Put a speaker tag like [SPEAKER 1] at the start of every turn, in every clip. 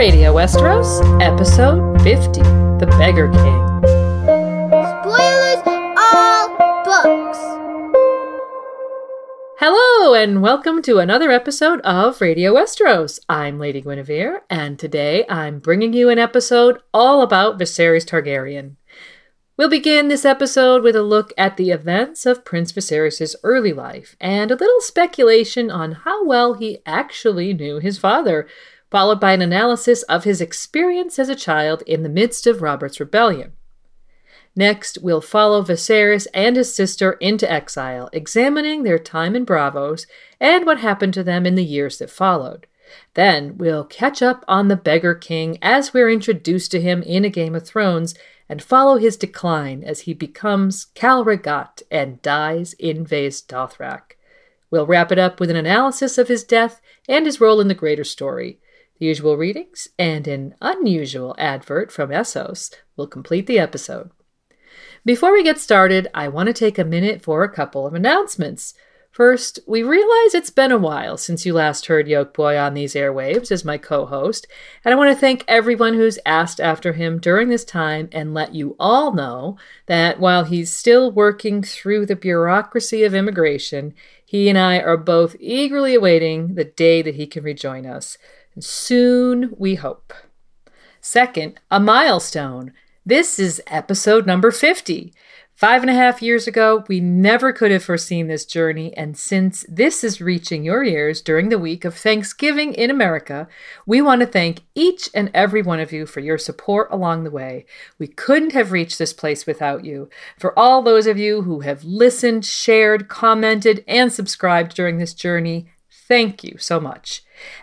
[SPEAKER 1] Radio Westeros, Episode 50 The Beggar King.
[SPEAKER 2] Spoilers all books.
[SPEAKER 1] Hello, and welcome to another episode of Radio Westeros. I'm Lady Guinevere, and today I'm bringing you an episode all about Viserys Targaryen. We'll begin this episode with a look at the events of Prince Viserys' early life and a little speculation on how well he actually knew his father, followed by an analysis of his experience as a child in the midst of Robert's rebellion. Next, we'll follow Viserys and his sister into exile, examining their time in Braavos and what happened to them in the years that followed. Then we'll catch up on the Beggar King as we're introduced to him in A Game of Thrones and follow his decline as he becomes Khal Rhaggat and dies in Vaes Dothrak. We'll wrap it up with an analysis of his death and his role in the greater story. The usual readings and an unusual advert from Essos will complete the episode. Before we get started, I want to take a minute for a couple of announcements. First, we realize it's been a while since you last heard Yoke Boy on these airwaves as my co host, and I want to thank everyone who's asked after him during this time and let you all know that while he's still working through the bureaucracy of immigration, he and I are both eagerly awaiting the day that he can rejoin us. Soon, we hope. Second, a milestone. This is episode number 50. Five and a half years ago, we never could have foreseen this journey, and since this is reaching your ears during the week of Thanksgiving in America, we want to thank each and every one of you for your support along the way. We couldn't have reached this place without you. For all those of you who have listened, shared, commented, and subscribed during this journey, thank you so much.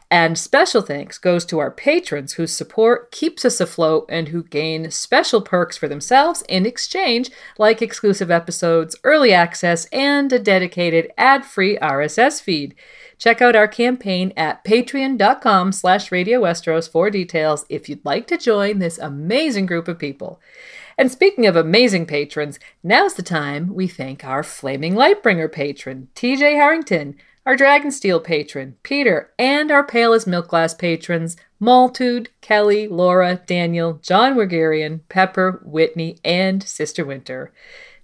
[SPEAKER 1] And special thanks goes to our patrons whose support keeps us afloat and who gain special perks for themselves in exchange, like exclusive episodes, early access, and a dedicated ad-free RSS feed. Check out our campaign at patreon.com slash Radio for details if you'd like to join this amazing group of people. And speaking of amazing patrons, now's the time we thank our Flaming Lightbringer patron, TJ Harrington, our Dragonsteel patron, Peter, and our Pale as Milk Glass patrons, Maltude, Kelly, Laura, Daniel, John Wergarian, Pepper, Whitney, and Sister Winter.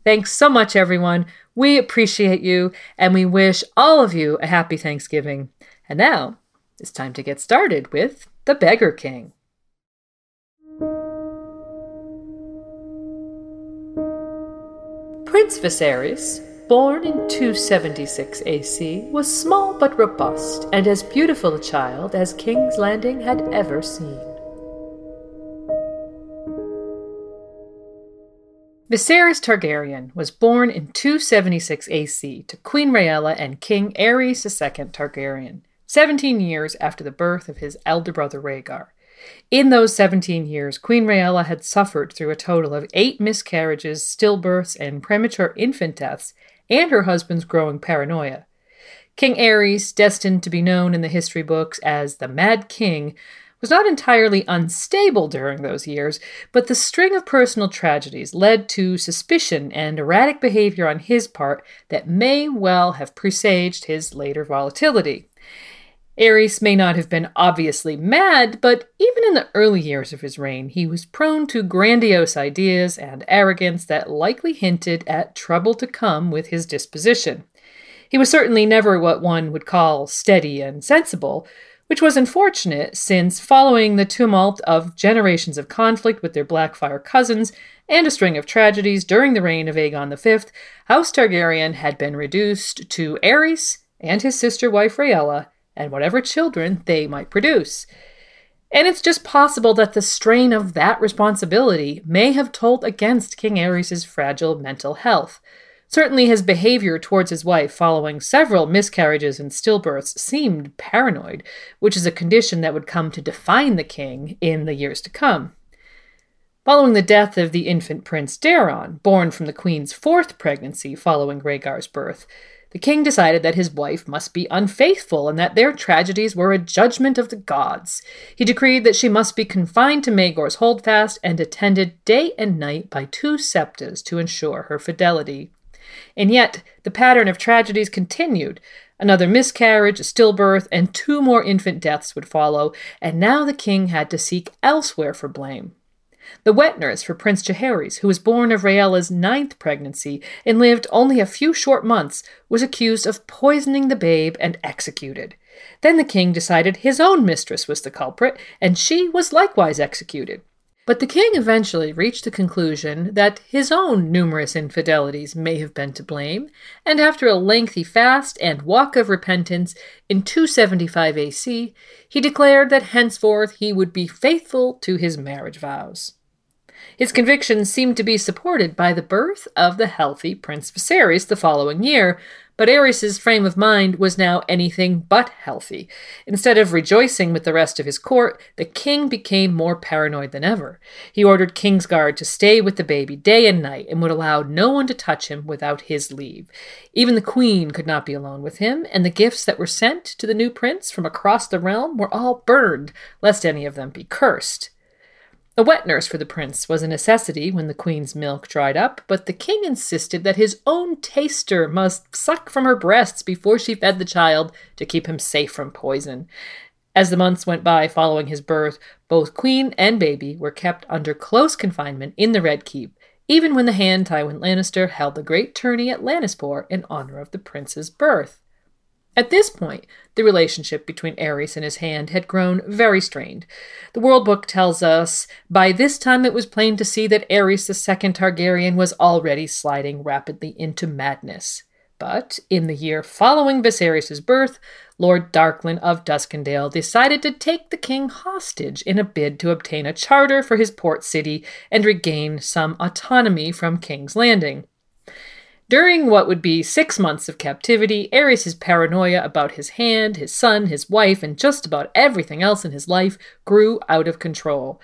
[SPEAKER 1] Thanks so much, everyone. We appreciate you, and we wish all of you a happy Thanksgiving. And now, it's time to get started with The Beggar King. Prince Viserys, born in 276 AC, was small but robust and as beautiful a child as King's Landing had ever seen. Viserys Targaryen was born in 276 AC to Queen Rhaella and King Aerys II Targaryen, 17 years after the birth of his elder brother Rhaegar. In those 17 years, Queen Rhaella had suffered through a total of eight miscarriages, stillbirths, and premature infant deaths, and her husband's growing paranoia. King Aerys, destined to be known in the history books as the Mad King, was not entirely unstable during those years, but the string of personal tragedies led to suspicion and erratic behavior on his part that may well have presaged his later volatility. Aerys may not have been obviously mad, but even in the early years of his reign, he was prone to grandiose ideas and arrogance that likely hinted at trouble to come with his disposition. He was certainly never what one would call steady and sensible, which was unfortunate since, following the tumult of generations of conflict with their Blackfire cousins and a string of tragedies during the reign of Aegon V, House Targaryen had been reduced to Aerys and his sister wife Rhaella and whatever children they might produce. And it's just possible that the strain of that responsibility may have told against King Aerys' fragile mental health. Certainly, his behavior towards his wife following several miscarriages and stillbirths seemed paranoid, which is a condition that would come to define the king in the years to come. Following the death of the infant Prince Daeron, born from the queen's fourth pregnancy following Rhaegar's birth, the king decided that his wife must be unfaithful and that their tragedies were a judgment of the gods. He decreed that she must be confined to Maegor's holdfast and attended day and night by two septas to ensure her fidelity. And yet, the pattern of tragedies continued. Another miscarriage, a stillbirth, and two more infant deaths would follow, and now the king had to seek elsewhere for blame. The wet nurse for Prince Jaehaerys, who was born of Rhaella's ninth pregnancy and lived only a few short months, was accused of poisoning the babe and executed. Then the king decided his own mistress was the culprit, and she was likewise executed. But the king eventually reached the conclusion that his own numerous infidelities may have been to blame, and after a lengthy fast and walk of repentance in 275 AC, he declared that henceforth he would be faithful to his marriage vows. His convictions seemed to be supported by the birth of the healthy Prince Viserys the following year, but Aerys's frame of mind was now anything but healthy. Instead of rejoicing with the rest of his court, the king became more paranoid than ever. He ordered Kingsguard to stay with the baby day and night and would allow no one to touch him without his leave. Even the queen could not be alone with him, and the gifts that were sent to the new prince from across the realm were all burned, lest any of them be cursed. A wet nurse for the prince was a necessity when the queen's milk dried up, but the king insisted that his own taster must suck from her breasts before she fed the child to keep him safe from poison. As the months went by following his birth, both queen and baby were kept under close confinement in the Red Keep, even when the hand Tywin Lannister held the great tourney at Lannisport in honor of the prince's birth. At this point, the relationship between Aerys and his hand had grown very strained. The World Book tells us by this time it was plain to see that the second Targaryen was already sliding rapidly into madness. But in the year following Viserys' birth, Lord Darklyn of Duskendale decided to take the king hostage in a bid to obtain a charter for his port city and regain some autonomy from King's Landing. During what would be six months of captivity, Aerys' paranoia about his hand, his son, his wife, and just about everything else in his life grew out of control.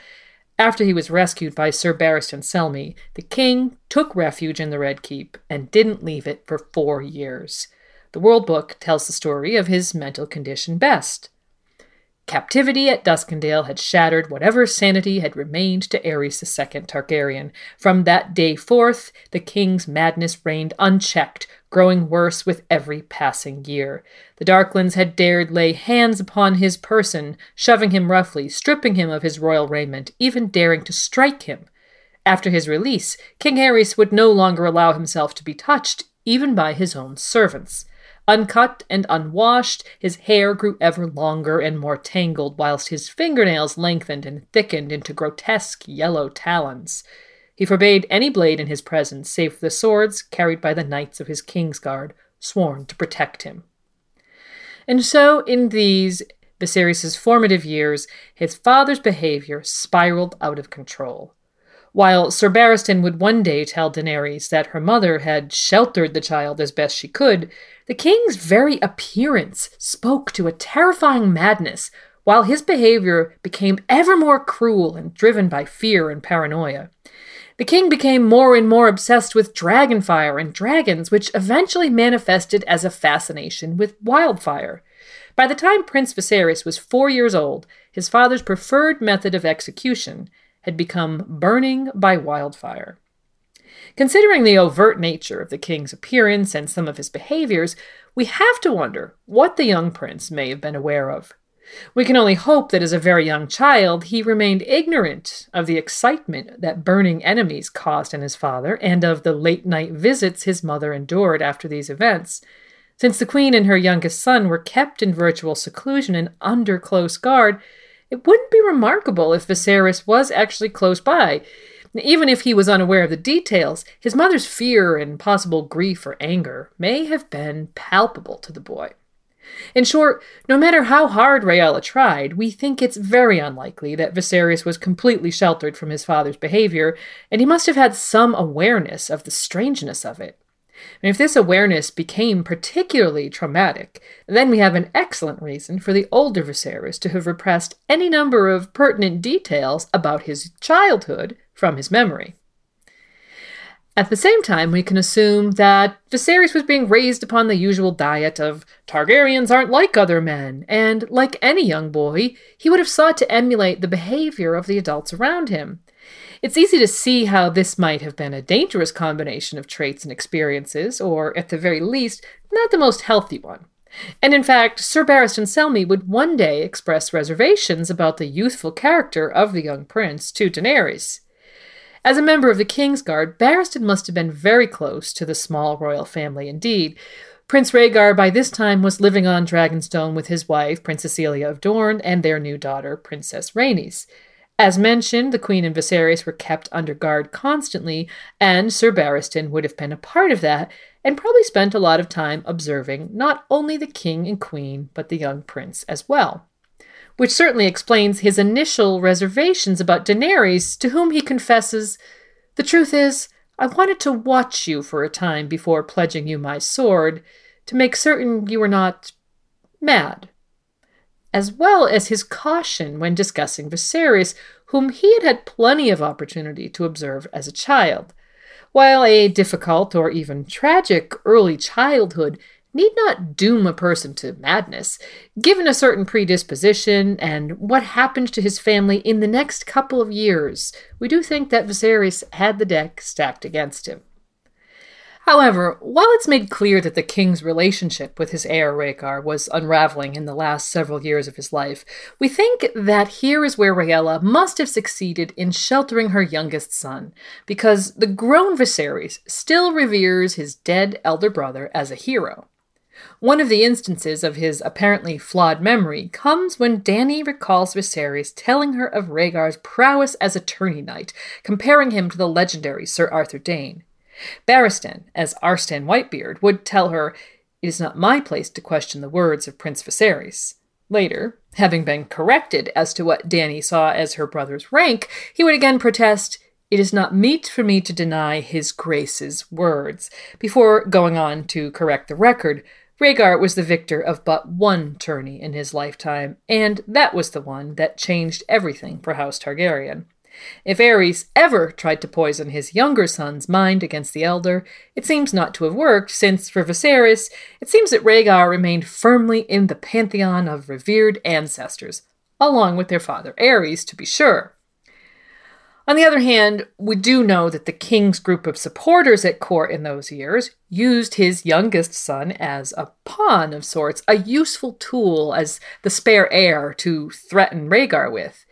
[SPEAKER 1] After he was rescued by Sir Barristan Selmy, the king took refuge in the Red Keep and didn't leave it for four years. The World Book tells the story of his mental condition best. Captivity at Duskendale had shattered whatever sanity had remained to Aerys II Targaryen. From that day forth, the king's madness reigned unchecked, growing worse with every passing year. The Darklyns had dared lay hands upon his person, shoving him roughly, stripping him of his royal raiment, even daring to strike him. After his release, King Aerys would no longer allow himself to be touched, even by his own servants. Uncut and unwashed, his hair grew ever longer and more tangled, whilst his fingernails lengthened and thickened into grotesque yellow talons. He forbade any blade in his presence save for the swords carried by the knights of his Kingsguard, sworn to protect him. And so, in these Viserys' formative years, his father's behavior spiraled out of control. While Sir Barristan would one day tell Daenerys that her mother had sheltered the child as best she could, the king's very appearance spoke to a terrifying madness, while his behavior became ever more cruel and driven by fear and paranoia. The king became more and more obsessed with dragonfire and dragons, which eventually manifested as a fascination with wildfire. By the time Prince Viserys was four years old, his father's preferred method of execution had become burning by wildfire. Considering the overt nature of the king's appearance and some of his behaviors, we have to wonder what the young prince may have been aware of. We can only hope that as a very young child he remained ignorant of the excitement that burning enemies caused in his father and of the late night visits his mother endured after these events. Since the queen and her youngest son were kept in virtual seclusion and under close guard, it wouldn't be remarkable if Viserys was actually close by. Even if he was unaware of the details, his mother's fear and possible grief or anger may have been palpable to the boy. In short, no matter how hard Rhaella tried, we think it's very unlikely that Viserys was completely sheltered from his father's behavior, and he must have had some awareness of the strangeness of it. And if this awareness became particularly traumatic, then we have an excellent reason for the older Viserys to have repressed any number of pertinent details about his childhood from his memory. At the same time, we can assume that Viserys was being raised upon the usual diet of Targaryens aren't like other men, and like any young boy, he would have sought to emulate the behavior of the adults around him. It's easy to see how this might have been a dangerous combination of traits and experiences, or at the very least, not the most healthy one. And in fact, Sir Barristan Selmy would one day express reservations about the youthful character of the young prince to Daenerys. As a member of the Kingsguard, Barristan must have been very close to the small royal family indeed. Prince Rhaegar by this time was living on Dragonstone with his wife, Princess Elia of Dorne, and their new daughter, Princess Rhaenys. As mentioned, the Queen and Viserys were kept under guard constantly, and Sir Barristan would have been a part of that, and probably spent a lot of time observing not only the King and Queen, but the young prince as well. Which certainly explains his initial reservations about Daenerys, to whom he confesses, The truth is, I wanted to watch you for a time before pledging you my sword, to make certain you were not mad as well as his caution when discussing Viserys, whom he had had plenty of opportunity to observe as a child. While a difficult or even tragic early childhood need not doom a person to madness, given a certain predisposition and what happened to his family in the next couple of years, we do think that Viserys had the deck stacked against him. However, while it's made clear that the king's relationship with his heir Rhaegar was unraveling in the last several years of his life, we think that here is where Rhaella must have succeeded in sheltering her youngest son, because the grown Viserys still reveres his dead elder brother as a hero. One of the instances of his apparently flawed memory comes when Dany recalls Viserys telling her of Rhaegar's prowess as a tourney knight, comparing him to the legendary Sir Arthur Dayne. Barristan, as Arstan Whitebeard, would tell her, It is not my place to question the words of Prince Viserys. Later, having been corrected as to what Dany saw as her brother's rank, he would again protest, It is not meet for me to deny his grace's words, before going on to correct the record. Rhaegar was the victor of but one tourney in his lifetime, and that was the one that changed everything for House Targaryen. If Aerys ever tried to poison his younger son's mind against the elder, it seems not to have worked, since for Viserys, it seems that Rhaegar remained firmly in the pantheon of revered ancestors, along with their father Aerys, to be sure. On the other hand, we do know that the king's group of supporters at court in those years used his youngest son as a pawn of sorts, a useful tool as the spare heir to threaten Rhaegar with.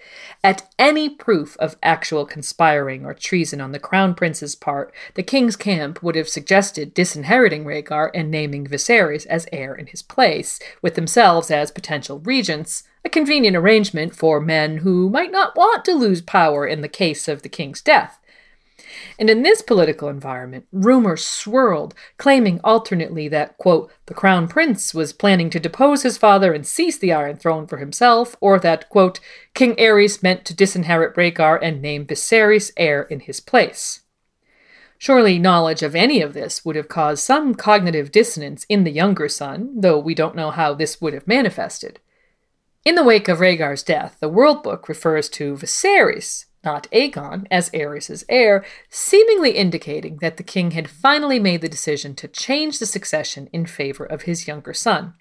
[SPEAKER 1] At any proof of actual conspiring or treason on the crown prince's part, the king's camp would have suggested disinheriting Rhaegar and naming Viserys as heir in his place, with themselves as potential regents, a convenient arrangement for men who might not want to lose power in the case of the king's death. And in this political environment, rumors swirled, claiming alternately that, quote, the crown prince was planning to depose his father and seize the Iron Throne for himself, or that, quote, King Aerys meant to disinherit Rhaegar and name Viserys heir in his place. Surely knowledge of any of this would have caused some cognitive dissonance in the younger son, though we don't know how this would have manifested. In the wake of Rhaegar's death, the World Book refers to Viserys, not Aegon, as Aerys' heir, seemingly indicating that the king had finally made the decision to change the succession in favor of his younger son.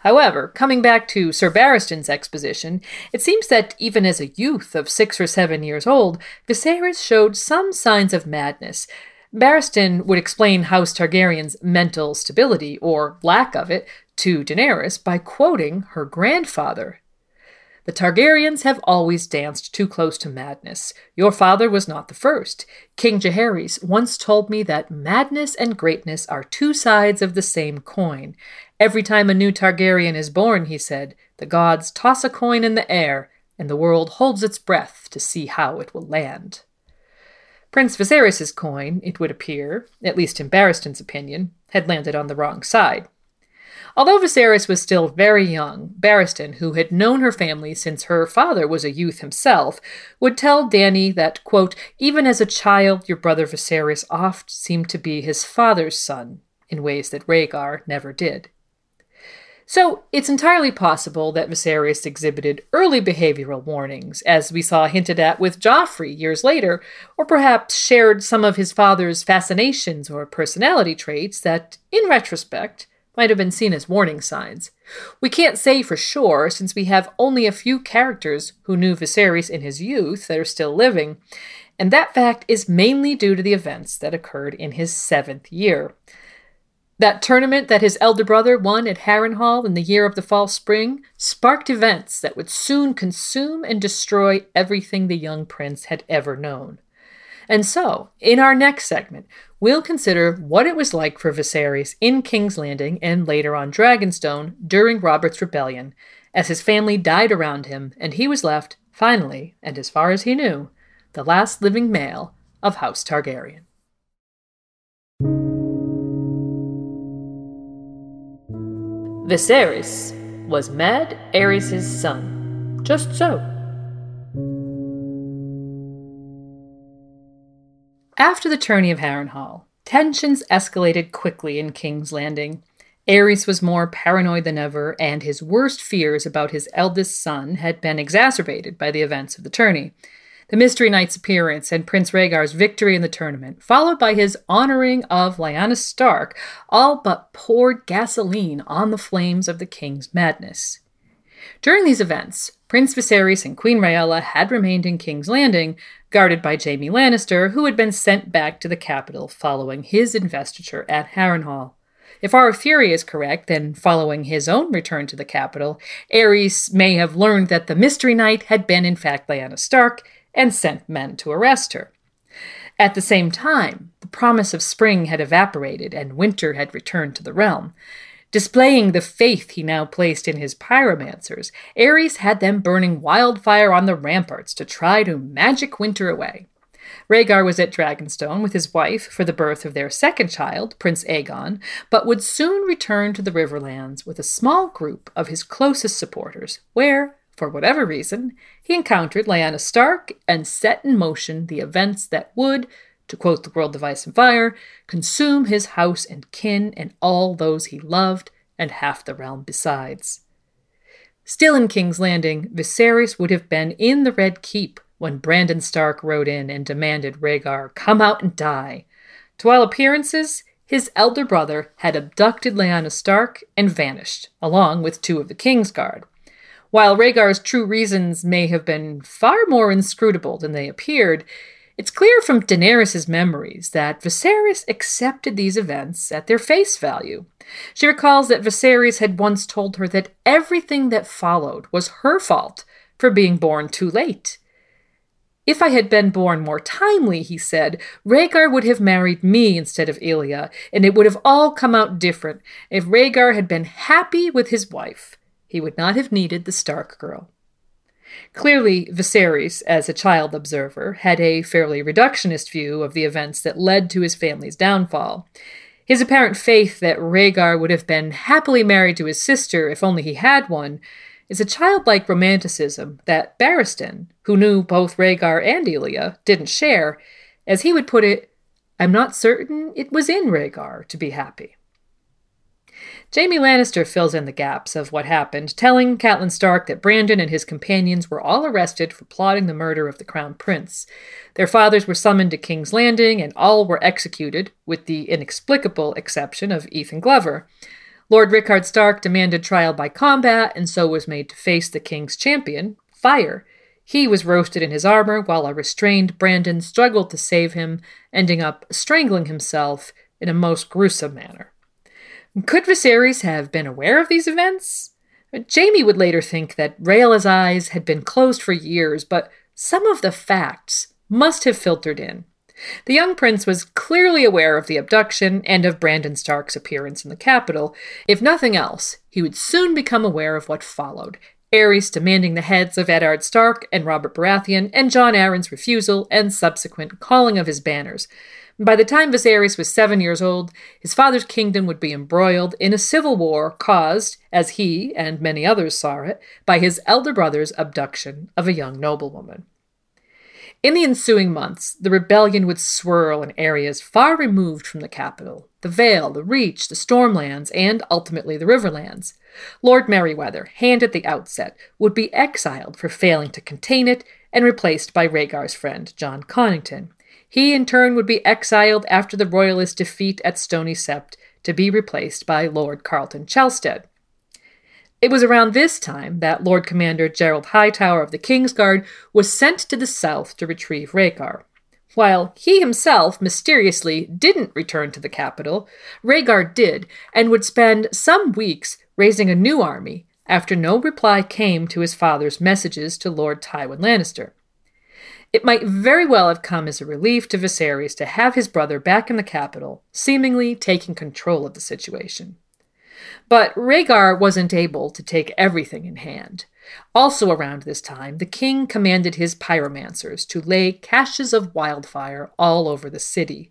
[SPEAKER 1] However, coming back to Sir Barristan's exposition, it seems that even as a youth of six or seven years old, Viserys showed some signs of madness. Barristan would explain House Targaryen's mental stability, or lack of it, to Daenerys by quoting her grandfather, The Targaryens have always danced too close to madness. Your father was not the first. King Jaehaerys once told me that madness and greatness are two sides of the same coin. Every time a new Targaryen is born, he said, the gods toss a coin in the air, and the world holds its breath to see how it will land. Prince Viserys' coin, it would appear, at least in Barristan's opinion, had landed on the wrong side. Although Viserys was still very young, Barristan, who had known her family since her father was a youth himself, would tell Dany that, quote, even as a child, your brother Viserys oft seemed to be his father's son, in ways that Rhaegar never did. So it's entirely possible that Viserys exhibited early behavioral warnings, as we saw hinted at with Joffrey years later, or perhaps shared some of his father's fascinations or personality traits that, in retrospect, might have been seen as warning signs. We can't say for sure, since we have only a few characters who knew Viserys in his youth that are still living, and that fact is mainly due to the events that occurred in his seventh year. That tournament that his elder brother won at Harrenhal in the year of the false spring sparked events that would soon consume and destroy everything the young prince had ever known. And so, in our next segment, we'll consider what it was like for Viserys in King's Landing and later on Dragonstone during Robert's rebellion, as his family died around him and he was left, finally, and as far as he knew, the last living male of House Targaryen. Viserys was Mad Aerys' son. Just so. After the tourney of Harrenhal, tensions escalated quickly in King's Landing. Aerys was more paranoid than ever, and his worst fears about his eldest son had been exacerbated by the events of the tourney. The Mystery Knight's appearance and Prince Rhaegar's victory in the tournament, followed by his honoring of Lyanna Stark, all but poured gasoline on the flames of the king's madness. During these events, Prince Viserys and Queen Rhaella had remained in King's Landing, guarded by Jaime Lannister, who had been sent back to the capital following his investiture at Harrenhal. If our theory is correct, then following his own return to the capital, Aerys may have learned that the Mystery Knight had been in fact Lyanna Stark and sent men to arrest her. At the same time, the promise of spring had evaporated and winter had returned to the realm. Displaying the faith he now placed in his pyromancers, Aerys had them burning wildfire on the ramparts to try to magic winter away. Rhaegar was at Dragonstone with his wife for the birth of their second child, Prince Aegon, but would soon return to the Riverlands with a small group of his closest supporters, where, for whatever reason, he encountered Lyanna Stark and set in motion the events that would, to quote the World of Ice and Fire, consume his house and kin and all those he loved, and half the realm besides. Still in King's Landing, Viserys would have been in the Red Keep when Brandon Stark rode in and demanded Rhaegar come out and die. To all appearances, his elder brother had abducted Lyanna Stark and vanished, along with two of the King's Guard. While Rhaegar's true reasons may have been far more inscrutable than they appeared, it's clear from Daenerys' memories that Viserys accepted these events at their face value. She recalls that Viserys had once told her that everything that followed was her fault for being born too late. If I had been born more timely, he said, Rhaegar would have married me instead of Elia, and it would have all come out different. If Rhaegar had been happy with his wife, he would not have needed the Stark girl. Clearly, Viserys, as a child observer, had a fairly reductionist view of the events that led to his family's downfall. His apparent faith that Rhaegar would have been happily married to his sister if only he had one is a childlike romanticism that Barristan, who knew both Rhaegar and Elia, didn't share. As he would put it, I'm not certain it was in Rhaegar to be happy. Jaime Lannister fills in the gaps of what happened, telling Catelyn Stark that Brandon and his companions were all arrested for plotting the murder of the Crown Prince. Their fathers were summoned to King's Landing, and all were executed, with the inexplicable exception of Ethan Glover. Lord Rickard Stark demanded trial by combat, and so was made to face the king's champion, Fire. He was roasted in his armor, while a restrained Brandon struggled to save him, ending up strangling himself in a most gruesome manner. Could Viserys have been aware of these events? Jaime would later think that Rhaella's eyes had been closed for years, but some of the facts must have filtered in. The young prince was clearly aware of the abduction and of Brandon Stark's appearance in the capital. If nothing else, he would soon become aware of what followed Aerys demanding the heads of Eddard Stark and Robert Baratheon, and Jon Arryn's refusal and subsequent calling of his banners. By the time Viserys was seven years old, his father's kingdom would be embroiled in a civil war caused, as he and many others saw it, by his elder brother's abduction of a young noblewoman. In the ensuing months, the rebellion would swirl in areas far removed from the capital the Vale, the Reach, the Stormlands, and ultimately the Riverlands. Lord Merryweather, hand at the outset, would be exiled for failing to contain it and replaced by Rhaegar's friend, Jon Connington. He, in turn, would be exiled after the Royalist defeat at Stony Sept to be replaced by Lord Qarlton Chelsted. It was around this time that Lord Commander Gerold Hightower of the Kingsguard was sent to the south to retrieve Rhaegar. While he himself mysteriously didn't return to the capital, Rhaegar did, and would spend some weeks raising a new army after no reply came to his father's messages to Lord Tywin Lannister. It might very well have come as a relief to Viserys to have his brother back in the capital, seemingly taking control of the situation. But Rhaegar wasn't able to take everything in hand. Also around this time, the king commanded his pyromancers to lay caches of wildfire all over the city.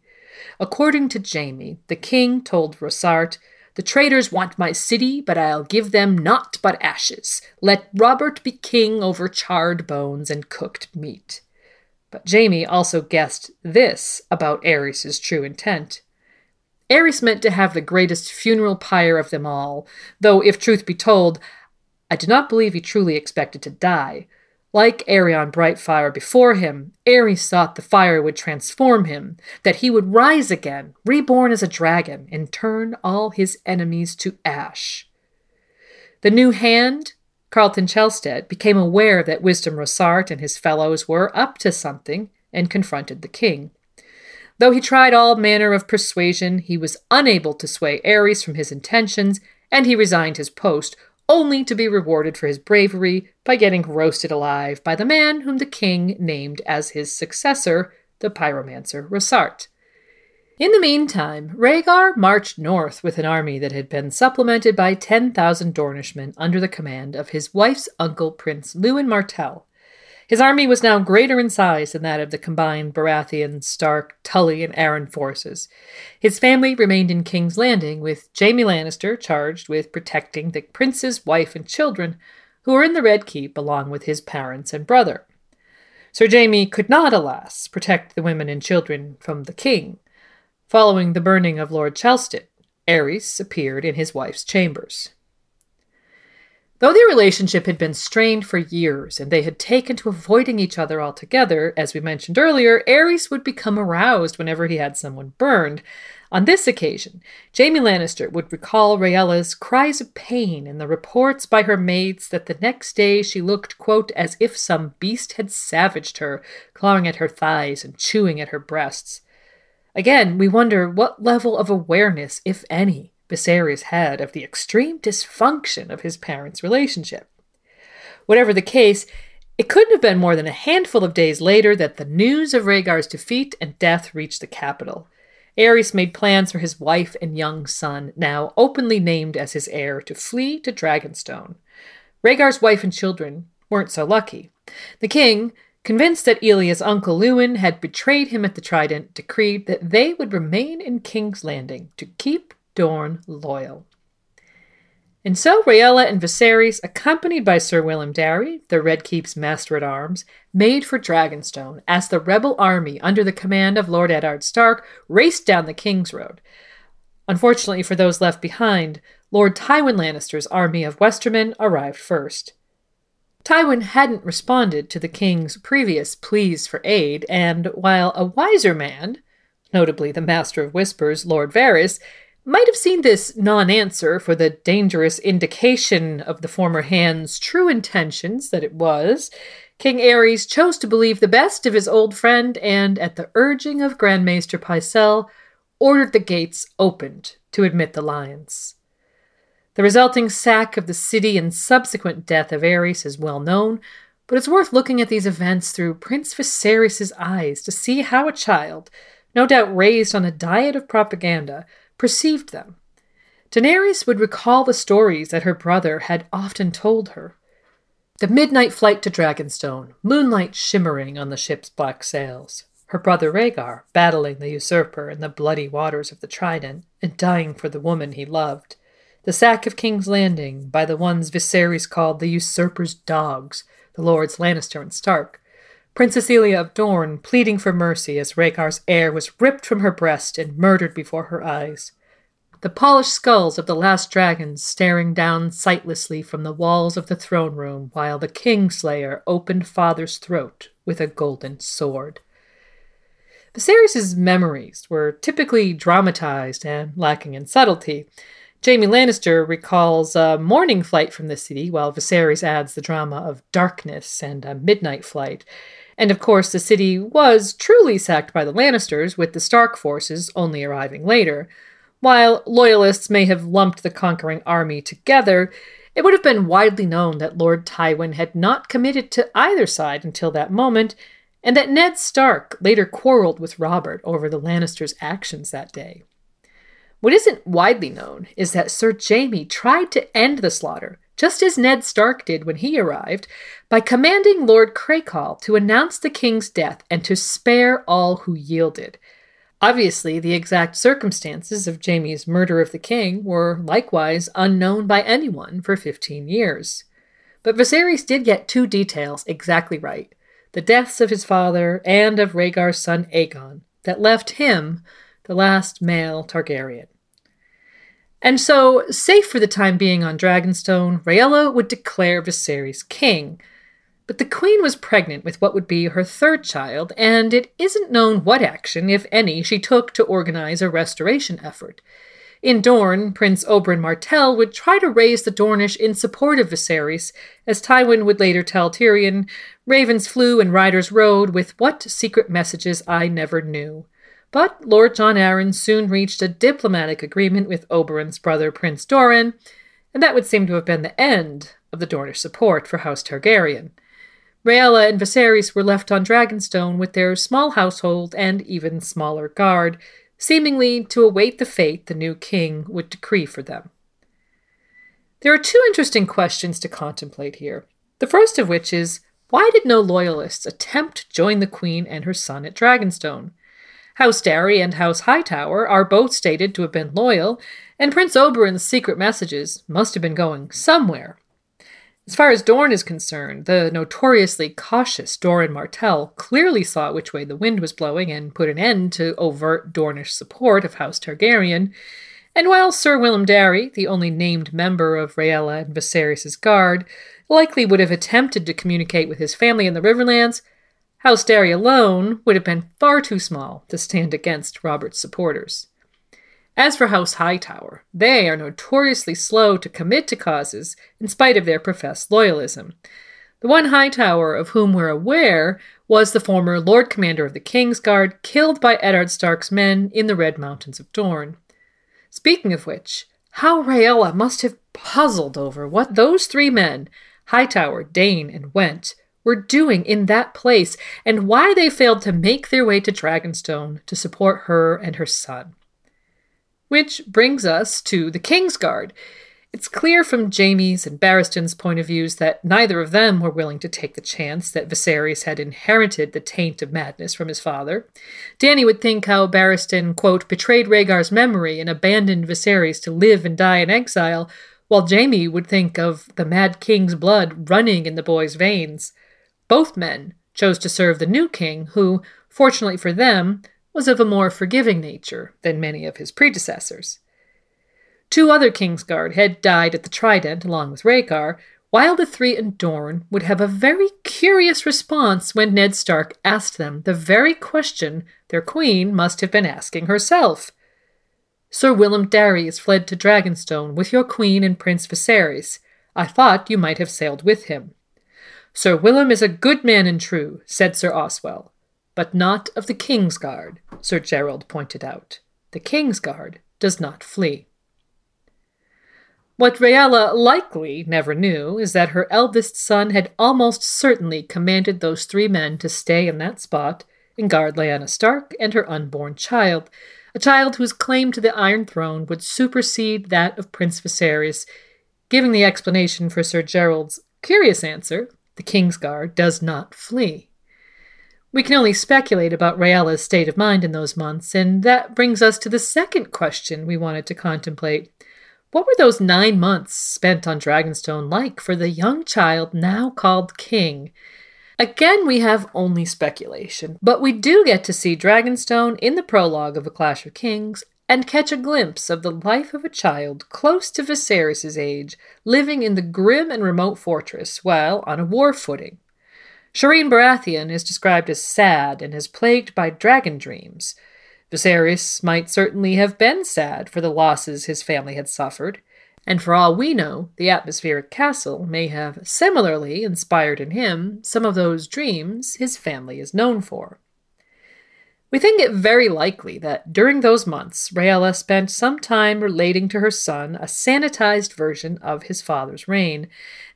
[SPEAKER 1] According to Jaime, the king told Rossart, The traitors want my city, but I'll give them naught but ashes. Let Robert be king over charred bones and cooked meat. But Jaime also guessed this about Aerys's true intent. Aerys meant to have the greatest funeral pyre of them all, though, if truth be told, I do not believe he truly expected to die. Like Aerion Brightfire before him, Aerys thought the fire would transform him, that he would rise again, reborn as a dragon, and turn all his enemies to ash. The new hand, Qarlton Chelsted, became aware that Wisdom Rossart and his fellows were up to something and confronted the king. Though he tried all manner of persuasion, he was unable to sway Aerys from his intentions, and he resigned his post, only to be rewarded for his bravery by getting roasted alive by the man whom the king named as his successor, the pyromancer Rossart. In the meantime, Rhaegar marched north with an army that had been supplemented by 10,000 Dornishmen under the command of his wife's uncle, Prince Lewyn Martell, his army was now greater in size than that of the combined Baratheon, Stark, Tully, and Arryn forces. His family remained in King's Landing, with Jaime Lannister charged with protecting the prince's wife and children, who were in the Red Keep along with his parents and brother. Sir Jaime could not, alas, protect the women and children from the king. Following the burning of Lord Chelsted, Aerys appeared in his wife's chambers. Though their relationship had been strained for years and they had taken to avoiding each other altogether, as we mentioned earlier, Aerys would become aroused whenever he had someone burned. On this occasion, Jaime Lannister would recall Rhaella's cries of pain and the reports by her maids that the next day she looked, quote, as if some beast had savaged her, clawing at her thighs and chewing at her breasts. Again, we wonder what level of awareness, if any, Viserys had of the extreme dysfunction of his parents' relationship. Whatever the case, it couldn't have been more than a handful of days later that the news of Rhaegar's defeat and death reached the capital. Aerys made plans for his wife and young son, now openly named as his heir, to flee to Dragonstone. Rhaegar's wife and children weren't so lucky. The king, convinced that Elia's uncle Lewyn had betrayed him at the Trident, decreed that they would remain in King's Landing to keep Dorne loyal. And so Rhaella and Viserys, accompanied by Sir Willem Darry, the Red Keep's master at arms, made for Dragonstone as the rebel army under the command of Lord Eddard Stark raced down the King's Road. Unfortunately for those left behind, Lord Tywin Lannister's army of Westermen arrived first. Tywin hadn't responded to the king's previous pleas for aid, and while a wiser man, notably the Master of Whispers, Lord Varys, might have seen this non answer for the dangerous indication of the former hand's true intentions that it was. King Aerys chose to believe the best of his old friend and, at the urging of Grand Maester Pycelle, ordered the gates opened to admit the lions. The resulting sack of the city and subsequent death of Aerys is well known, but it's worth looking at these events through Prince Viserys' eyes to see how a child, no doubt raised on a diet of propaganda, perceived them. Daenerys would recall the stories that her brother had often told her. The midnight flight to Dragonstone, moonlight shimmering on the ship's black sails, her brother Rhaegar battling the usurper in the bloody waters of the Trident and dying for the woman he loved, the sack of King's Landing by the ones Viserys called the usurper's dogs, the lords Lannister and Stark, Princess Elia of Dorne pleading for mercy as Rhaegar's heir was ripped from her breast and murdered before her eyes, the polished skulls of the last dragons staring down sightlessly from the walls of the throne room while the Kingslayer opened father's throat with a golden sword. Viserys' memories were typically dramatized and lacking in subtlety. Jaime Lannister recalls a morning flight from the city, while Viserys adds the drama of darkness and a midnight flight. And of course, the city was truly sacked by the Lannisters, with the Stark forces only arriving later. While loyalists may have lumped the conquering army together, it would have been widely known that Lord Tywin had not committed to either side until that moment, and that Ned Stark later quarreled with Robert over the Lannisters' actions that day. What isn't widely known is that Sir Jaime tried to end the slaughter, just as Ned Stark did when he arrived, by commanding Lord Crakehall to announce the king's death and to spare all who yielded. Obviously, the exact circumstances of Jaime's murder of the king were likewise unknown by anyone for 15 years. But Viserys did get two details exactly right the deaths of his father and of Rhaegar's son Aegon, that left him the last male Targaryen. And so, safe for the time being on Dragonstone, Rhaella would declare Viserys king, but the queen was pregnant with what would be her third child, and it isn't known what action, if any, she took to organize a restoration effort. In Dorne, Prince Oberyn Martell would try to raise the Dornish in support of Viserys, as Tywin would later tell Tyrion, Ravens flew and riders rode with what secret messages I never knew. But Lord Jon Arryn soon reached a diplomatic agreement with Oberyn's brother Prince Doran, and that would seem to have been the end of the Dornish support for House Targaryen. Rhaella and Viserys were left on Dragonstone with their small household and even smaller guard, seemingly to await the fate the new king would decree for them. There are two interesting questions to contemplate here. The first of which is why did no loyalists attempt to join the queen and her son at Dragonstone? House Darry and House Hightower are both stated to have been loyal, and Prince Oberyn's secret messages must have been going somewhere. As far as Dorne is concerned, the notoriously cautious Doran Martell clearly saw which way the wind was blowing and put an end to overt Dornish support of House Targaryen. And while Sir Willem Darry, the only named member of Rhaella and Viserys' guard, likely would have attempted to communicate with his family in the Riverlands, House Darry alone would have been far too small to stand against Robert's supporters. As for House Hightower, they are notoriously slow to commit to causes in spite of their professed loyalism. The one Hightower of whom we're aware was the former Lord Commander of the King's Guard killed by Eddard Stark's men in the Red Mountains of Dorne. Speaking of which, how Rhaella must have puzzled over what those three men, Hightower, Dayne, and Whent, were doing in that place and why they failed to make their way to Dragonstone to support her and her son. Which brings us to the Kingsguard. It's clear from Jaime's and Barristan's point of views that neither of them were willing to take the chance that Viserys had inherited the taint of madness from his father. Dany would think how Barristan, quote, betrayed Rhaegar's memory and abandoned Viserys to live and die in exile, while Jaime would think of the Mad King's blood running in the boy's veins. Both men chose to serve the new king, who, fortunately for them, was of a more forgiving nature than many of his predecessors. Two other Kingsguard had died at the Trident along with Rhaegar, while the three in Dorne would have a very curious response when Ned Stark asked them the very question their queen must have been asking herself. Sir Willem Darry has fled to Dragonstone with your queen and Prince Viserys. I thought you might have sailed with him. Sir Willem is a good man and true, said Sir Oswell but not of the King's Guard, Sir Gerold pointed out. The King's Guard does not flee. What Rhaella likely never knew is that her eldest son had almost certainly commanded those three men to stay in that spot and guard Lyanna Stark and her unborn child, a child whose claim to the Iron Throne would supersede that of Prince Viserys, giving the explanation for Sir Gerold's curious answer the Kingsguard does not flee. We can only speculate about Rhaella's state of mind in those months, and that brings us to the second question we wanted to contemplate. What were those nine months spent on Dragonstone like for the young child now called King? Again, we have only speculation, but we do get to see Dragonstone in the prologue of A Clash of Kings and catch a glimpse of the life of a child close to Viserys' age, living in the grim and remote fortress while on a war footing. Shireen Baratheon is described as sad and is plagued by dragon dreams. Viserys might certainly have been sad for the losses his family had suffered, and for all we know, the atmospheric castle may have similarly inspired in him some of those dreams his family is known for. We think it very likely that during those months, Rhaella spent some time relating to her son a sanitized version of his father's reign.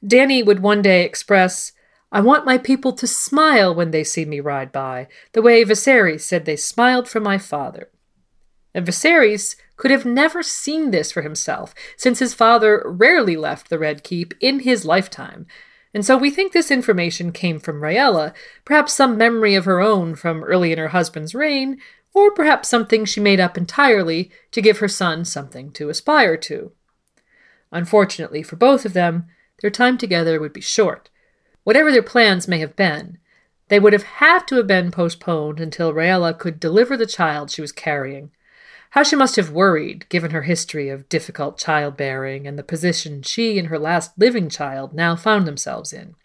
[SPEAKER 1] Dany would one day express, I want my people to smile when they see me ride by, the way Viserys said they smiled for my father. And Viserys could have never seen this for himself, since his father rarely left the Red Keep in his lifetime. And so we think this information came from Rhaella, perhaps some memory of her own from early in her husband's reign, or perhaps something she made up entirely to give her son something to aspire to. Unfortunately for both of them, their time together would be short. Whatever their plans may have been, they would have had to have been postponed until Rhaella could deliver the child she was carrying. How she must have worried, given her history of difficult childbearing and the position she and her last living child now found themselves in.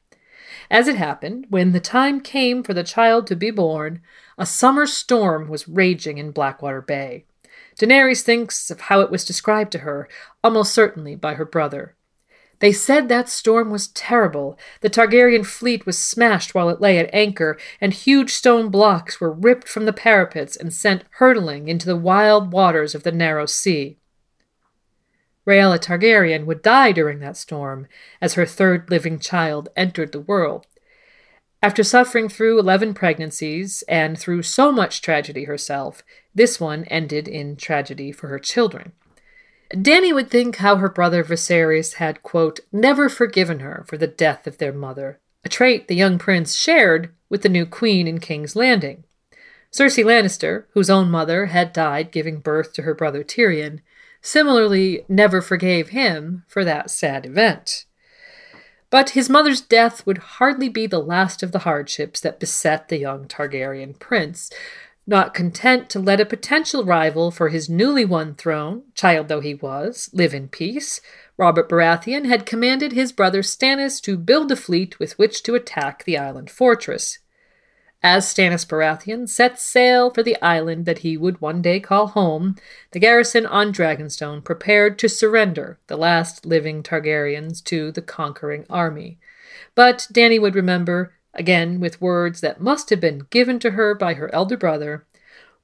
[SPEAKER 1] As it happened, when the time came for the child to be born, a summer storm was raging in Blackwater Bay. Daenerys thinks of how it was described to her, almost certainly by her brother. They said that storm was terrible. The Targaryen fleet was smashed while it lay at anchor, and huge stone blocks were ripped from the parapets and sent hurtling into the wild waters of the narrow sea. Rhaella Targaryen would die during that storm, as her third living child entered the world. After suffering through eleven pregnancies and through so much tragedy herself, this one ended in tragedy for her children. Dany would think how her brother Viserys had, quote, never forgiven her for the death of their mother, a trait the young prince shared with the new queen in King's Landing. Cersei Lannister, whose own mother had died giving birth to her brother Tyrion, similarly never forgave him for that sad event. But his mother's death would hardly be the last of the hardships that beset the young Targaryen prince, not content to let a potential rival for his newly won throne, child though he was, live in peace, Robert Baratheon had commanded his brother Stannis to build a fleet with which to attack the island fortress. As Stannis Baratheon set sail for the island that he would one day call home, the garrison on Dragonstone prepared to surrender the last living Targaryens to the conquering army. But Dany would remember again with words that must have been given to her by her elder brother.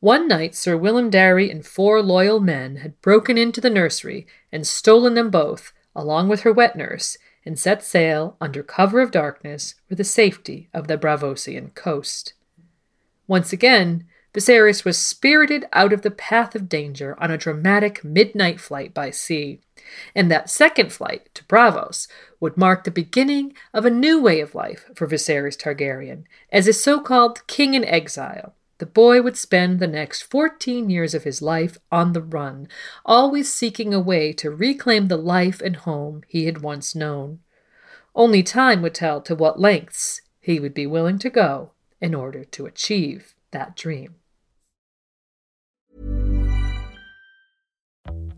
[SPEAKER 1] One night Sir Willem Darry and four loyal men had broken into the nursery and stolen them both, along with her wet nurse, and set sail under cover of darkness for the safety of the Braavosian coast. Once again, Viserys was spirited out of the path of danger on a dramatic midnight flight by sea, and that second flight to Braavos would mark the beginning of a new way of life for Viserys Targaryen. As a so called king in exile, the boy would spend the next 14 years of his life on the run, always seeking a way to reclaim the life and home he had once known. Only time would tell to what lengths he would be willing to go in order to achieve that dream.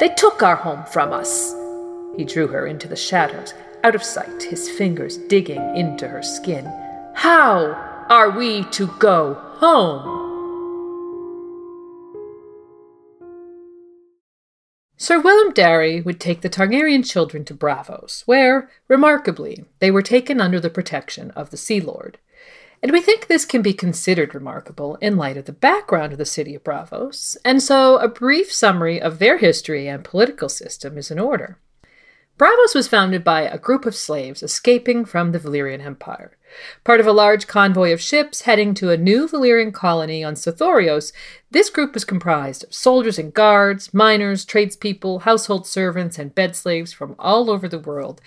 [SPEAKER 1] They took our home from us. He drew her into the shadows, out of sight, his fingers digging into her skin. How are we to go home? Sir Willem Darry would take the Targaryen children to Braavos, where, remarkably, they were taken under the protection of the Sea Lord. And we think this can be considered remarkable in light of the background of the city of Braavos, and so a brief summary of their history and political system is in order. Braavos was founded by a group of slaves escaping from the Valyrian Empire. Part of a large convoy of ships heading to a new Valyrian colony on Sothoryos, this group was comprised of soldiers and guards, miners, tradespeople, household servants, and bed slaves from all over the world,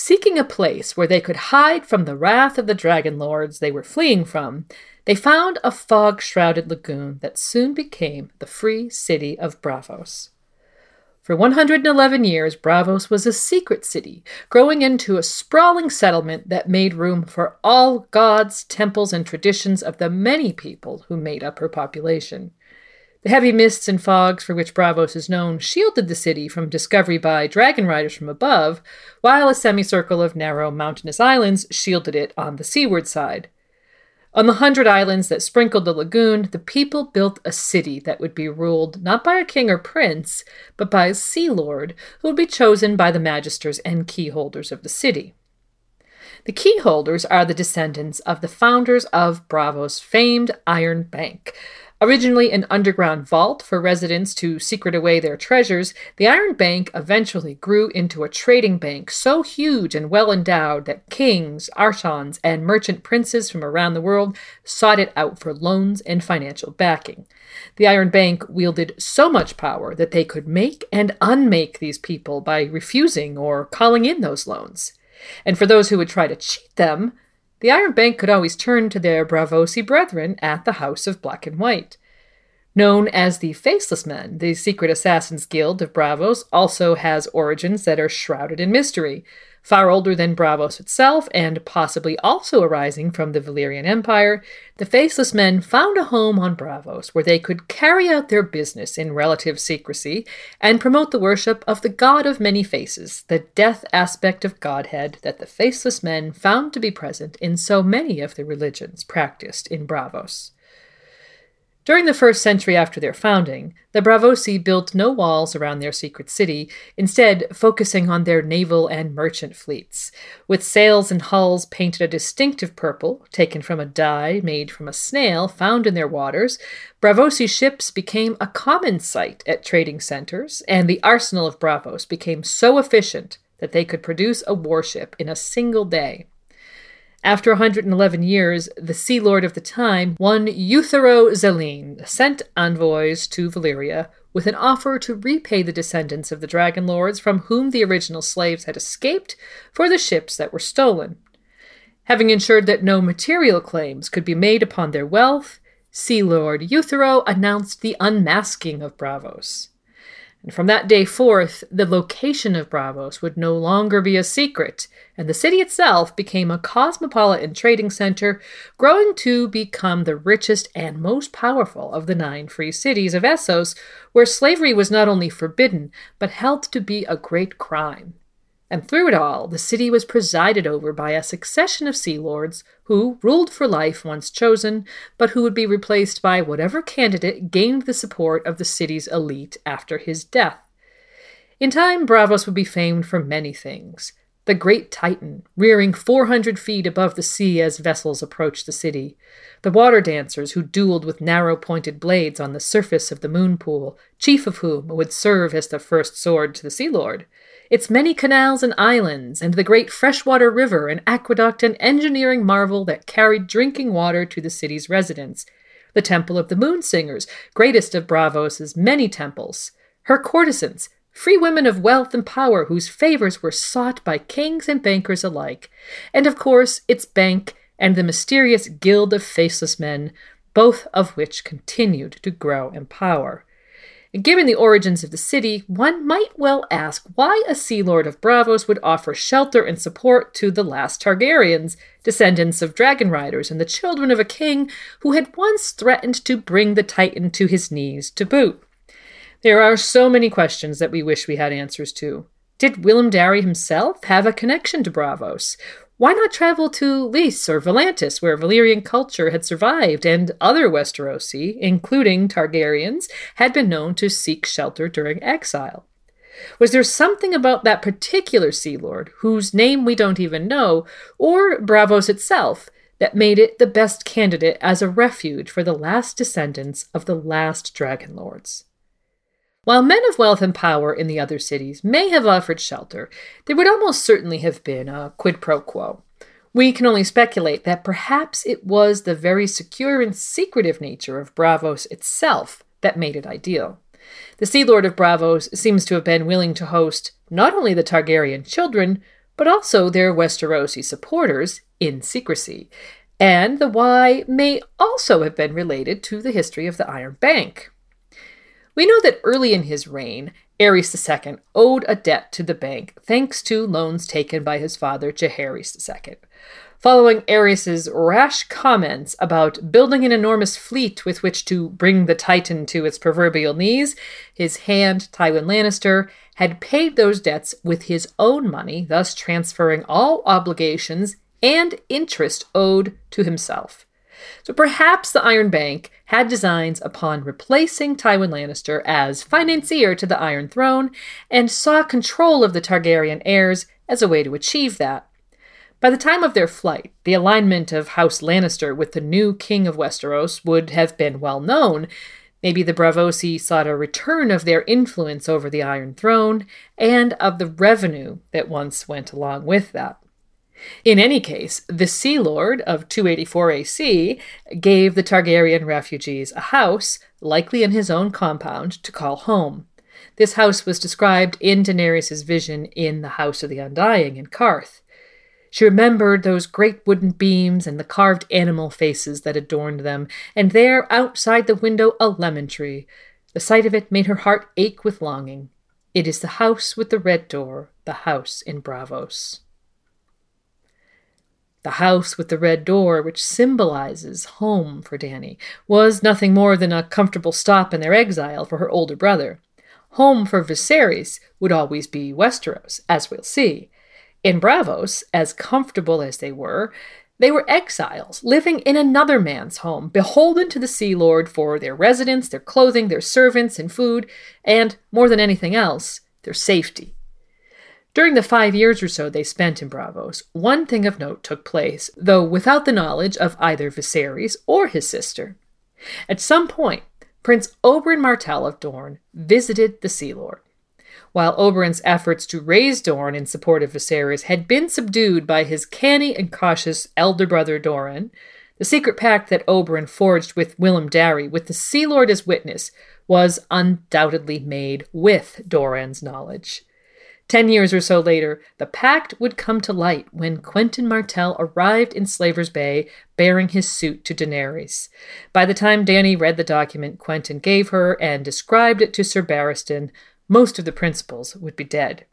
[SPEAKER 1] Seeking a place where they could hide from the wrath of the dragon lords they were fleeing from, they found a fog shrouded lagoon that soon became the free city of Braavos. For 111 years, Braavos was a secret city, growing into a sprawling settlement that made room for all gods, temples, and traditions of the many people who made up her population. The heavy mists and fogs for which Braavos is known shielded the city from discovery by dragon riders from above, while a semicircle of narrow mountainous islands shielded it on the seaward side. On the hundred islands that sprinkled the lagoon, the people built a city that would be ruled not by a king or prince, but by a sea lord who would be chosen by the magisters and keyholders of the city. The keyholders are the descendants of the founders of Braavos' famed Iron Bank, Originally an underground vault for residents to secret away their treasures, the Iron Bank eventually grew into a trading bank so huge and well endowed that kings, archons, and merchant princes from around the world sought it out for loans and financial backing. The Iron Bank wielded so much power that they could make and unmake these people by refusing or calling in those loans. And for those who would try to cheat them, the Iron Bank could always turn to their Braavosi brethren at the House of Black and White. Known as the Faceless Men, the secret assassins guild of Braavos also has origins that are shrouded in mystery, far older than Braavos itself, and possibly also arising from the Valyrian Empire. The Faceless Men found a home on Braavos where they could carry out their business in relative secrecy and promote the worship of the God of Many Faces, the death aspect of Godhead that the Faceless Men found to be present in so many of the religions practiced in Braavos. During the first century after their founding, the Braavosi built no walls around their secret city, instead, focusing on their naval and merchant fleets. With sails and hulls painted a distinctive purple, taken from a dye made from a snail found in their waters, Braavosi ships became a common sight at trading centers, and the arsenal of Braavos became so efficient that they could produce a warship in a single day. After 111 years, the Sea Lord of the time, one Uthero Zalyne, sent envoys to Valyria with an offer to repay the descendants of the Dragon Lords from whom the original slaves had escaped for the ships that were stolen. Having ensured that no material claims could be made upon their wealth, Sea Lord Euthero announced the unmasking of Braavos. And from that day forth, the location of Braavos would no longer be a secret, and the city itself became a cosmopolitan trading center, growing to become the richest and most powerful of the nine free cities of Essos, where slavery was not only forbidden, but held to be a great crime. And through it all, the city was presided over by a succession of sea lords who ruled for life once chosen, but who would be replaced by whatever candidate gained the support of the city's elite after his death. In time, Braavos would be famed for many things. The great Titan, rearing 400 feet above the sea as vessels approached the city. The water dancers who dueled with narrow pointed blades on the surface of the moon pool, chief of whom would serve as the first sword to the Sea Lord its many canals and islands, and the great freshwater river, an aqueduct and engineering marvel that carried drinking water to the city's residents, the Temple of the Moon Singers, greatest of Braavos's many temples, her courtesans, free women of wealth and power whose favors were sought by kings and bankers alike, and of course its bank and the mysterious Guild of Faceless Men, both of which continued to grow in power. Given the origins of the city, one might well ask why a Sea Lord of Braavos would offer shelter and support to the last Targaryens, descendants of dragon riders and the children of a king who had once threatened to bring the Titan to his knees to boot. There are so many questions that we wish we had answers to. Did Willem Darry himself have a connection to Braavos? Why not travel to Lys or Volantis, where Valyrian culture had survived and other Westerosi, including Targaryens, had been known to seek shelter during exile? Was there something about that particular Sea Lord, whose name we don't even know, or Braavos itself, that made it the best candidate as a refuge for the last descendants of the last Dragon Lords? While men of wealth and power in the other cities may have offered shelter, there would almost certainly have been a quid pro quo. We can only speculate that perhaps it was the very secure and secretive nature of Braavos itself that made it ideal. The Sea Lord of Braavos seems to have been willing to host not only the Targaryen children, but also their Westerosi supporters in secrecy. And the why may also have been related to the history of the Iron Bank. We know that early in his reign, Aerys II owed a debt to the bank thanks to loans taken by his father Jaehaerys II. Following Aerys's rash comments about building an enormous fleet with which to bring the Titan to its proverbial knees, his hand, Tywin Lannister, had paid those debts with his own money, thus transferring all obligations and interest owed to himself. So perhaps the Iron Bank had designs upon replacing Tywin Lannister as financier to the Iron Throne and saw control of the Targaryen heirs as a way to achieve that. By the time of their flight, the alignment of House Lannister with the new king of Westeros would have been well known. Maybe the Braavosi sought a return of their influence over the Iron Throne and of the revenue that once went along with that. In any case, the Sea Lord of 284 AC gave the Targaryen refugees a house, likely in his own compound, to call home. This house was described in Daenerys' vision in The House of the Undying in Qarth. She remembered those great wooden beams and the carved animal faces that adorned them, and there, outside the window, a lemon tree. The sight of it made her heart ache with longing. It is the house with the red door, the house in Braavos. The house with the red door, which symbolizes home for Dany, was nothing more than a comfortable stop in their exile for her older brother. Home for Viserys would always be Westeros, as we'll see. In Braavos, as comfortable as they were, they were exiles, living in another man's home, beholden to the Sea Lord for their residence, their clothing, their servants, and food, and, more than anything else, their safety. During the five years or so they spent in Braavos, one thing of note took place, though without the knowledge of either Viserys or his sister. At some point, Prince Oberyn Martell of Dorne visited the Sea Lord. While Oberyn's efforts to raise Dorne in support of Viserys had been subdued by his canny and cautious elder brother Doran, the secret pact that Oberyn forged with Willem Darry, with the Sea Lord as witness, was undoubtedly made with Doran's knowledge. Ten years or so later, the pact would come to light when Quentyn Martell arrived in Slaver's Bay bearing his suit to Daenerys. By the time Dany read the document Quentyn gave her and described it to Sir Barristan, most of the principals would be dead.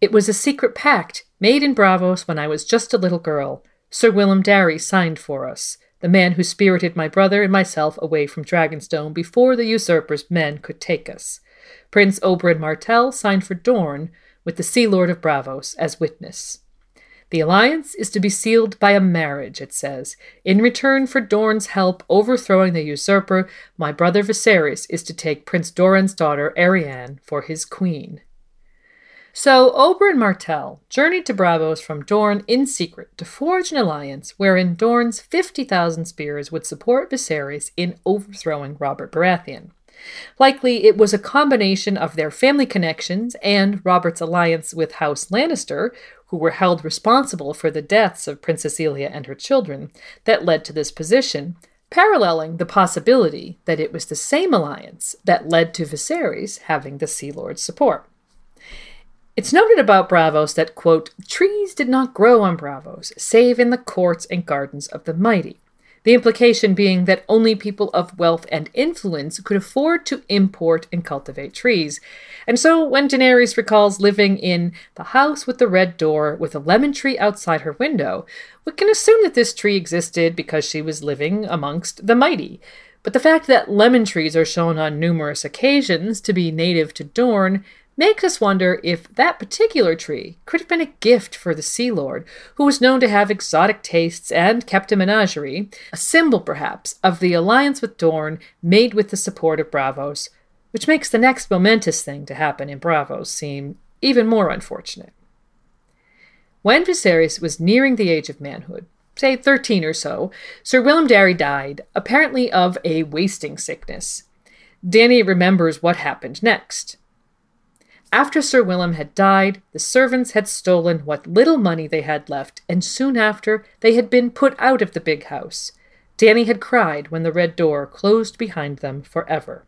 [SPEAKER 1] It was a secret pact made in Braavos when I was just a little girl. Sir Willem Darry signed for us, the man who spirited my brother and myself away from Dragonstone before the usurper's men could take us. Prince Oberyn Martell signed for Dorne with the Sea Lord of Braavos as witness. The alliance is to be sealed by a marriage, it says. In return for Dorne's help overthrowing the usurper, my brother Viserys is to take Prince Doran's daughter Arianne for his queen. So Oberyn Martell journeyed to Braavos from Dorne in secret to forge an alliance wherein Dorne's 50,000 spears would support Viserys in overthrowing Robert Baratheon. Likely it was a combination of their family connections and Robert's alliance with House Lannister, who were held responsible for the deaths of Princess Elia and her children, that led to this position, paralleling the possibility that it was the same alliance that led to Viserys having the Sea Lord's support. It's noted about Braavos that, quote, trees did not grow on Braavos, save in the courts and gardens of the mighty. The implication being that only people of wealth and influence could afford to import and cultivate trees. And so when Daenerys recalls living in the house with the red door with a lemon tree outside her window, we can assume that this tree existed because she was living amongst the mighty. But the fact that lemon trees are shown on numerous occasions to be native to Dorne makes us wonder if that particular tree could have been a gift for the Sea Lord, who was known to have exotic tastes and kept a menagerie, a symbol perhaps of the alliance with Dorne made with the support of Braavos, which makes the next momentous thing to happen in Braavos seem even more unfortunate. When Viserys was nearing the age of manhood, say 13 or so, Sir Willem Darry died, apparently of a wasting sickness. Dany remembers what happened next. After Sir Willem had died, the servants had stolen what little money they had left, and soon after they had been put out of the big house. Dany had cried when the red door closed behind them forever.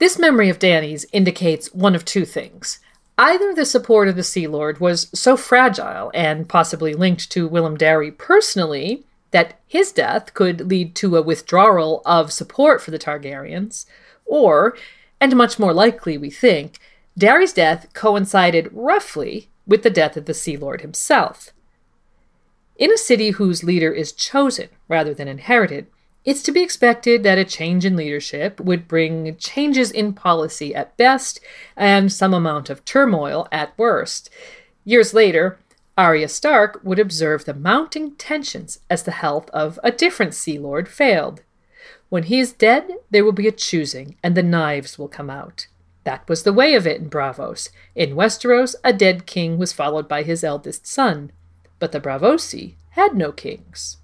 [SPEAKER 1] This memory of Dany's indicates one of two things. Either the support of the Sea Lord was so fragile and possibly linked to Willem Darry personally that his death could lead to a withdrawal of support for the Targaryens, or, and much more likely, we think, Darry's death coincided roughly with the death of the Sea Lord himself. In a city whose leader is chosen rather than inherited, it's to be expected that a change in leadership would bring changes in policy at best and some amount of turmoil at worst. Years later, Arya Stark would observe the mounting tensions as the health of a different Sea Lord failed. When he is dead, there will be a choosing, and the knives will come out. That was the way of it in Braavos. In Westeros, a dead king was followed by his eldest son, but the Braavosi had no kings.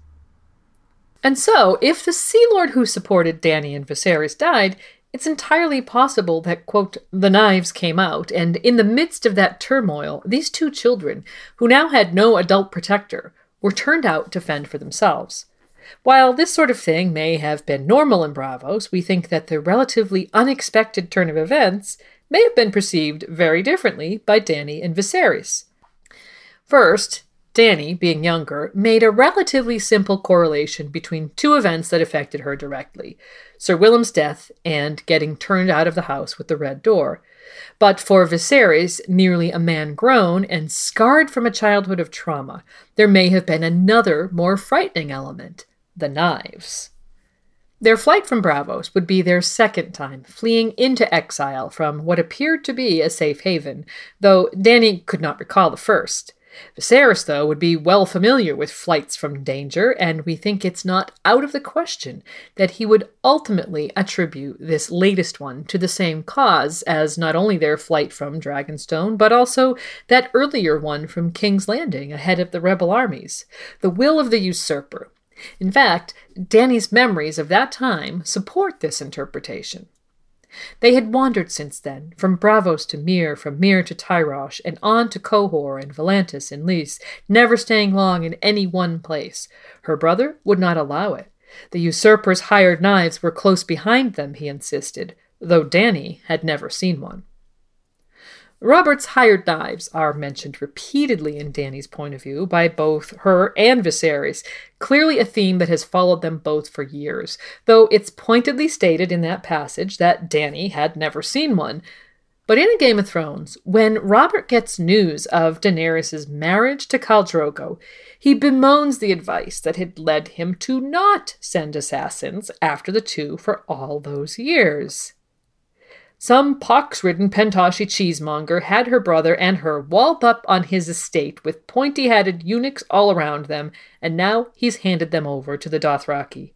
[SPEAKER 1] And so, if the Sea Lord who supported Dany and Viserys died, it's entirely possible that, quote, the knives came out, and in the midst of that turmoil, these two children, who now had no adult protector, were turned out to fend for themselves. While this sort of thing may have been normal in Braavos, we think that the relatively unexpected turn of events may have been perceived very differently by Dany and Viserys. First, Dany, being younger, made a relatively simple correlation between two events that affected her directly Sir Willem's death and getting turned out of the house with the red door. But for Viserys, nearly a man grown and scarred from a childhood of trauma, there may have been another, more frightening element the knives. Their flight from Braavos would be their second time fleeing into exile from what appeared to be a safe haven, though Dany could not recall the first. Viserys, though, would be well familiar with flights from danger, and we think it's not out of the question that he would ultimately attribute this latest one to the same cause as not only their flight from Dragonstone, but also that earlier one from King's Landing ahead of the rebel armies the will of the usurper, in fact, Dany's memories of that time support this interpretation. They had wandered since then, from Braavos to Myr, from Myr to Tyrosh, and on to Qohor and Volantis and Lys, never staying long in any one place. Her brother would not allow it. The usurper's hired knives were close behind them, he insisted, though Dany had never seen one. Robert's hired knives are mentioned repeatedly in Dany's point of view by both her and Viserys, clearly a theme that has followed them both for years, though it's pointedly stated in that passage that Dany had never seen one. But in A Game of Thrones, when Robert gets news of Daenerys' marriage to Khal Drogo, he bemoans the advice that had led him to not send assassins after the two for all those years. Some pox ridden Pentoshi cheesemonger had her brother and her walled up on his estate with pointy headed eunuchs all around them, and now he's handed them over to the Dothraki.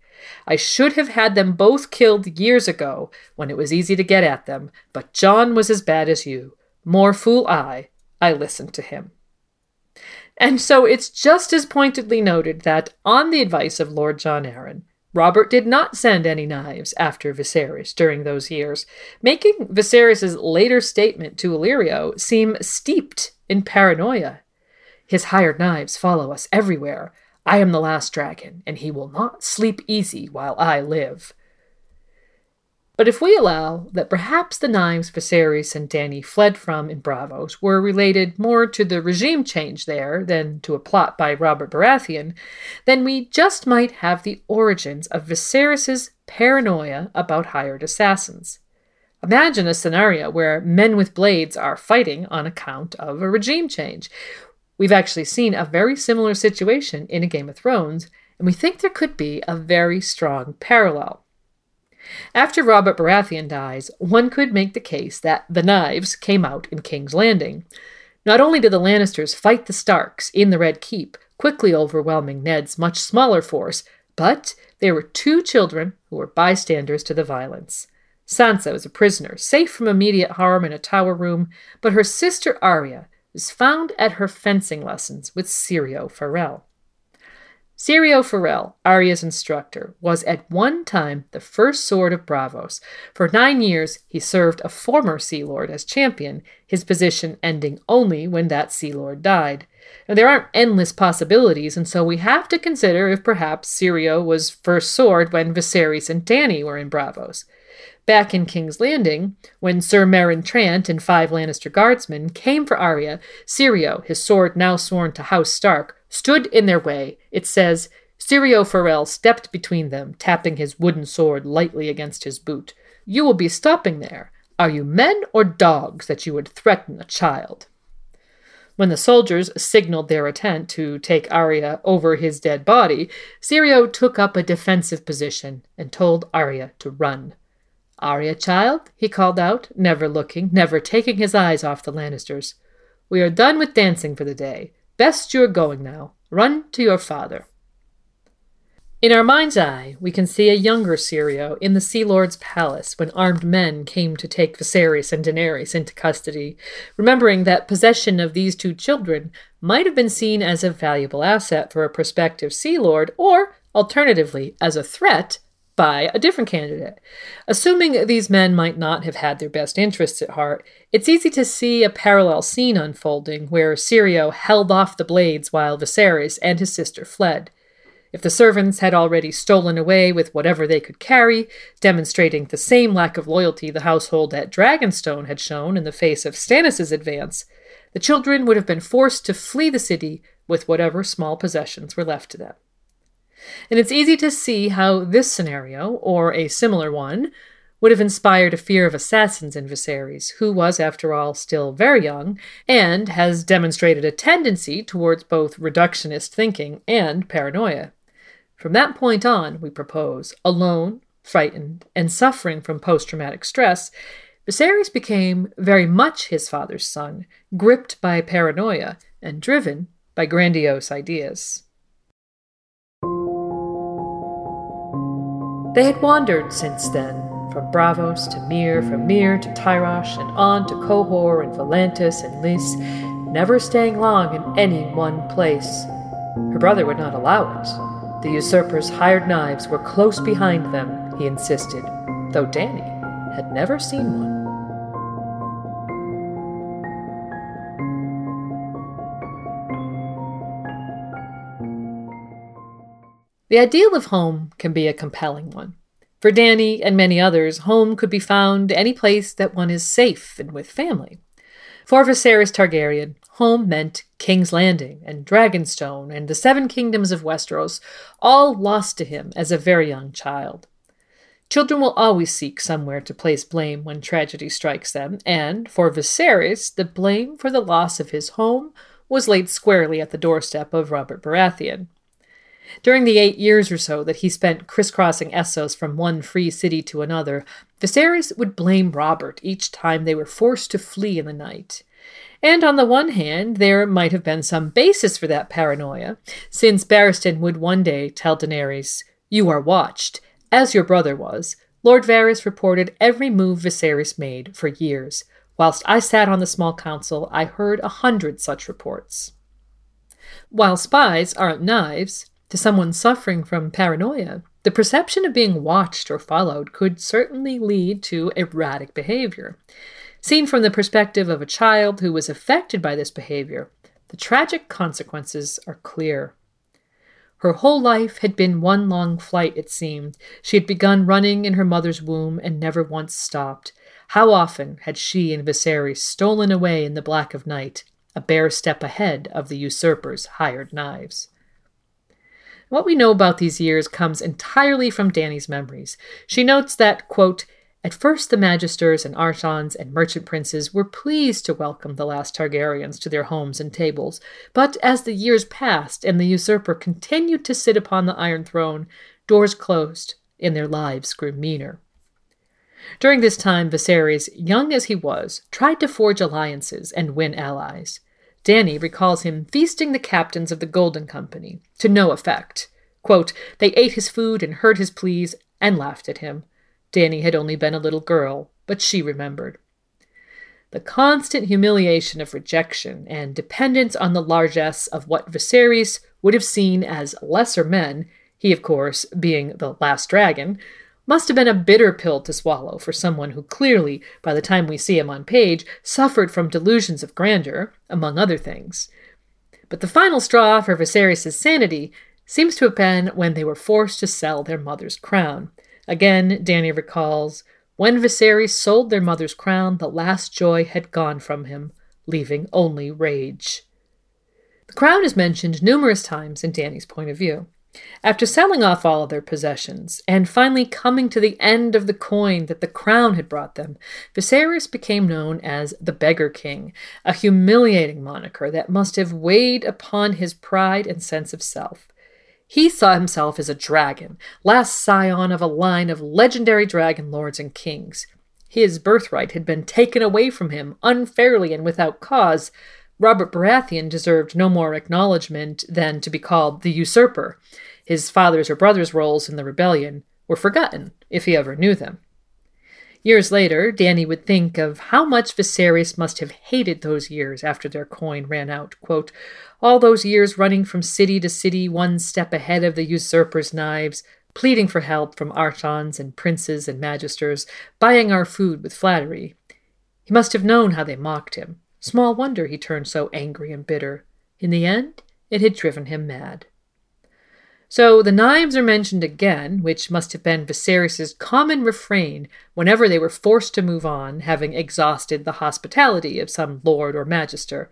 [SPEAKER 1] I should have had them both killed years ago, when it was easy to get at them, but Jon was as bad as you. More fool I. I listened to him. And so it's just as pointedly noted that, on the advice of Lord Jon Arryn, Robert did not send any knives after Viserys during those years, making Viserys' later statement to Illyrio seem steeped in paranoia. His hired knives follow us everywhere. I am the last dragon, and he will not sleep easy while I live. But if we allow that perhaps the knives Viserys and Dany fled from in Braavos were related more to the regime change there than to a plot by Robert Baratheon, then we just might have the origins of Viserys's paranoia about hired assassins. Imagine a scenario where men with blades are fighting on account of a regime change. We've actually seen a very similar situation in A Game of Thrones, and we think there could be a very strong parallel. After Robert Baratheon dies, one could make the case that the knives came out in King's Landing. Not only did the Lannisters fight the Starks in the Red Keep, quickly overwhelming Ned's much smaller force, but there were two children who were bystanders to the violence. Sansa was a prisoner, safe from immediate harm in a tower room, but her sister Arya was found at her fencing lessons with Syrio Forel. Syrio Forel, Arya's instructor, was at one time the first sword of Braavos. For nine years, he served a former Sea Lord as champion, his position ending only when that Sea Lord died. Now, there aren't endless possibilities, and so we have to consider if perhaps Syrio was first sword when Viserys and Dany were in Braavos. Back in King's Landing, when Sir Meryn Trant and five Lannister guardsmen came for Arya, Syrio, his sword now sworn to House Stark, stood in their way. It says, Syrio Forel stepped between them, tapping his wooden sword lightly against his boot. You will be stopping there. Are you men or dogs that you would threaten a child? When the soldiers signaled their intent to take Arya over his dead body, Syrio took up a defensive position and told Arya to run. Arya, child, he called out, never looking, never taking his eyes off the Lannisters. We are done with dancing for the day. Best you are going now. Run to your father. In our mind's eye, we can see a younger Syrio in the Sea Lord's palace when armed men came to take Viserys and Daenerys into custody, remembering that possession of these two children might have been seen as a valuable asset for a prospective Sea Lord, or, alternatively, as a threat by a different candidate. Assuming these men might not have had their best interests at heart, it's easy to see a parallel scene unfolding where Syrio held off the blades while Viserys and his sister fled. If the servants had already stolen away with whatever they could carry, demonstrating the same lack of loyalty the household at Dragonstone had shown in the face of Stannis' advance, the children would have been forced to flee the city with whatever small possessions were left to them. And it's easy to see how this scenario, or a similar one, would have inspired a fear of assassins in Viserys, who was, after all, still very young, and has demonstrated a tendency towards both reductionist thinking and paranoia. From that point on, we propose, alone, frightened, and suffering from post traumatic stress, Viserys became very much his father's son, gripped by paranoia and driven by grandiose ideas. They had wandered since then, from Braavos to Myr, from Myr to Tyrosh, and on to Qohor and Volantis and Lys, never staying long in any one place. Her brother would not allow it. The usurper's hired knives were close behind them, he insisted, though Dany had never seen one. The ideal of home can be a compelling one. For Dany and many others, home could be found any place that one is safe and with family. For Viserys Targaryen, home meant King's Landing and Dragonstone and the Seven Kingdoms of Westeros, all lost to him as a very young child. Children will always seek somewhere to place blame when tragedy strikes them, and for Viserys, the blame for the loss of his home was laid squarely at the doorstep of Robert Baratheon. During the eight years or so that he spent crisscrossing Essos from one free city to another, Viserys would blame Robert each time they were forced to flee in the night. And on the one hand, there might have been some basis for that paranoia, since Barristan would one day tell Daenerys, You are watched, as your brother was. Lord Varys reported every move Viserys made for years. Whilst I sat on the small council, I heard a hundred such reports. While spies aren't knives, to someone suffering from paranoia, The perception of being watched or followed could certainly lead to erratic behavior. Seen from the perspective of a child who was affected by this behavior, the tragic consequences are clear. Her whole life had been one long flight, it seemed. She had begun running in her mother's womb and never once stopped. How often had she and Viserys stolen away in the black of night, a bare step ahead of the usurper's hired knives? What we know about these years comes entirely from Dany's memories. She notes that, quote, at first, the magisters and archons and merchant princes were pleased to welcome the last Targaryens to their homes and tables, but as the years passed and the usurper continued to sit upon the Iron Throne, doors closed and their lives grew meaner. During this time, Viserys, young as he was, tried to forge alliances and win allies. Dany recalls him feasting the captains of the Golden Company, to no effect. Quote, they ate his food and heard his pleas and laughed at him. Dany had only been a little girl, but she remembered. The constant humiliation of rejection and dependence on the largesse of what Viserys would have seen as lesser men, he, of course, being the last dragon, must have been a bitter pill to swallow for someone who clearly, by the time we see him on page, suffered from delusions of grandeur, among other things. But the final straw for Viserys' sanity seems to have been when they were forced to sell their mother's crown. Again, Dany recalls, when Viserys sold their mother's crown, the last joy had gone from him, leaving only rage. The crown is mentioned numerous times in Dany's point of view. After selling off all of their possessions, and finally coming to the end of the coin that the crown had brought them, Viserys became known as the Beggar King, a humiliating moniker that must have weighed upon his pride and sense of self. He saw himself as a dragon, last scion of a line of legendary dragon lords and kings. His birthright had been taken away from him unfairly and without cause, Robert Baratheon deserved no more acknowledgement than to be called the usurper. His father's or brother's roles in the rebellion were forgotten, if he ever knew them. Years later, Dany would think of how much Viserys must have hated those years after their coin ran out. Quote, All those years running from city to city, one step ahead of the usurper's knives, pleading for help from archons and princes and magisters, buying our food with flattery. He must have known how they mocked him. Small wonder he turned so angry and bitter. In the end, it had driven him mad. So the knives are mentioned again, which must have been Viserys's common refrain whenever they were forced to move on, having exhausted the hospitality of some lord or magister.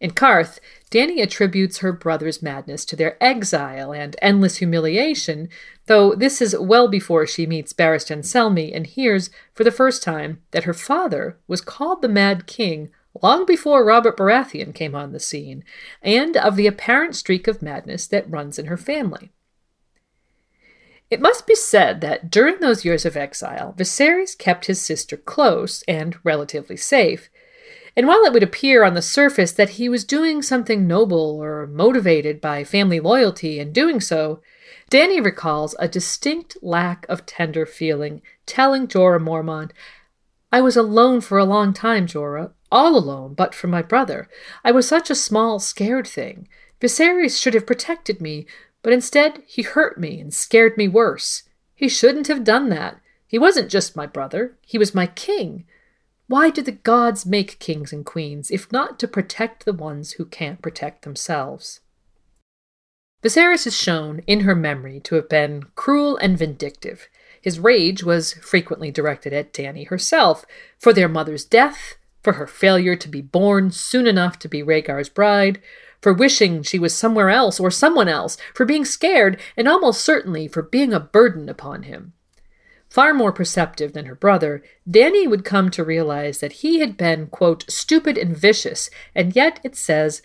[SPEAKER 1] In Qarth, Dany attributes her brother's madness to their exile and endless humiliation, though this is well before she meets Barristan Selmy and hears, for the first time, that her father was called the Mad King long before Robert Baratheon came on the scene, and of the apparent streak of madness that runs in her family. It must be said that during those years of exile, Viserys kept his sister close and relatively safe. And while it would appear on the surface that he was doing something noble or motivated by family loyalty in doing so, Dany recalls a distinct lack of tender feeling, telling Jorah Mormont, I was alone for a long time, Jorah, all alone but for my brother. I was such a small, scared thing. Viserys should have protected me, but instead he hurt me and scared me worse. He shouldn't have done that. He wasn't just my brother, he was my king. Why do the gods make kings and queens, if not to protect the ones who can't protect themselves? Viserys is shown, in her memory, to have been cruel and vindictive. His rage was frequently directed at Dany herself, for their mother's death, for her failure to be born soon enough to be Rhaegar's bride, for wishing she was somewhere else or someone else, for being scared, and almost certainly for being a burden upon him. Far more perceptive than her brother, Dany would come to realize that he had been, quote, stupid and vicious, and yet, it says,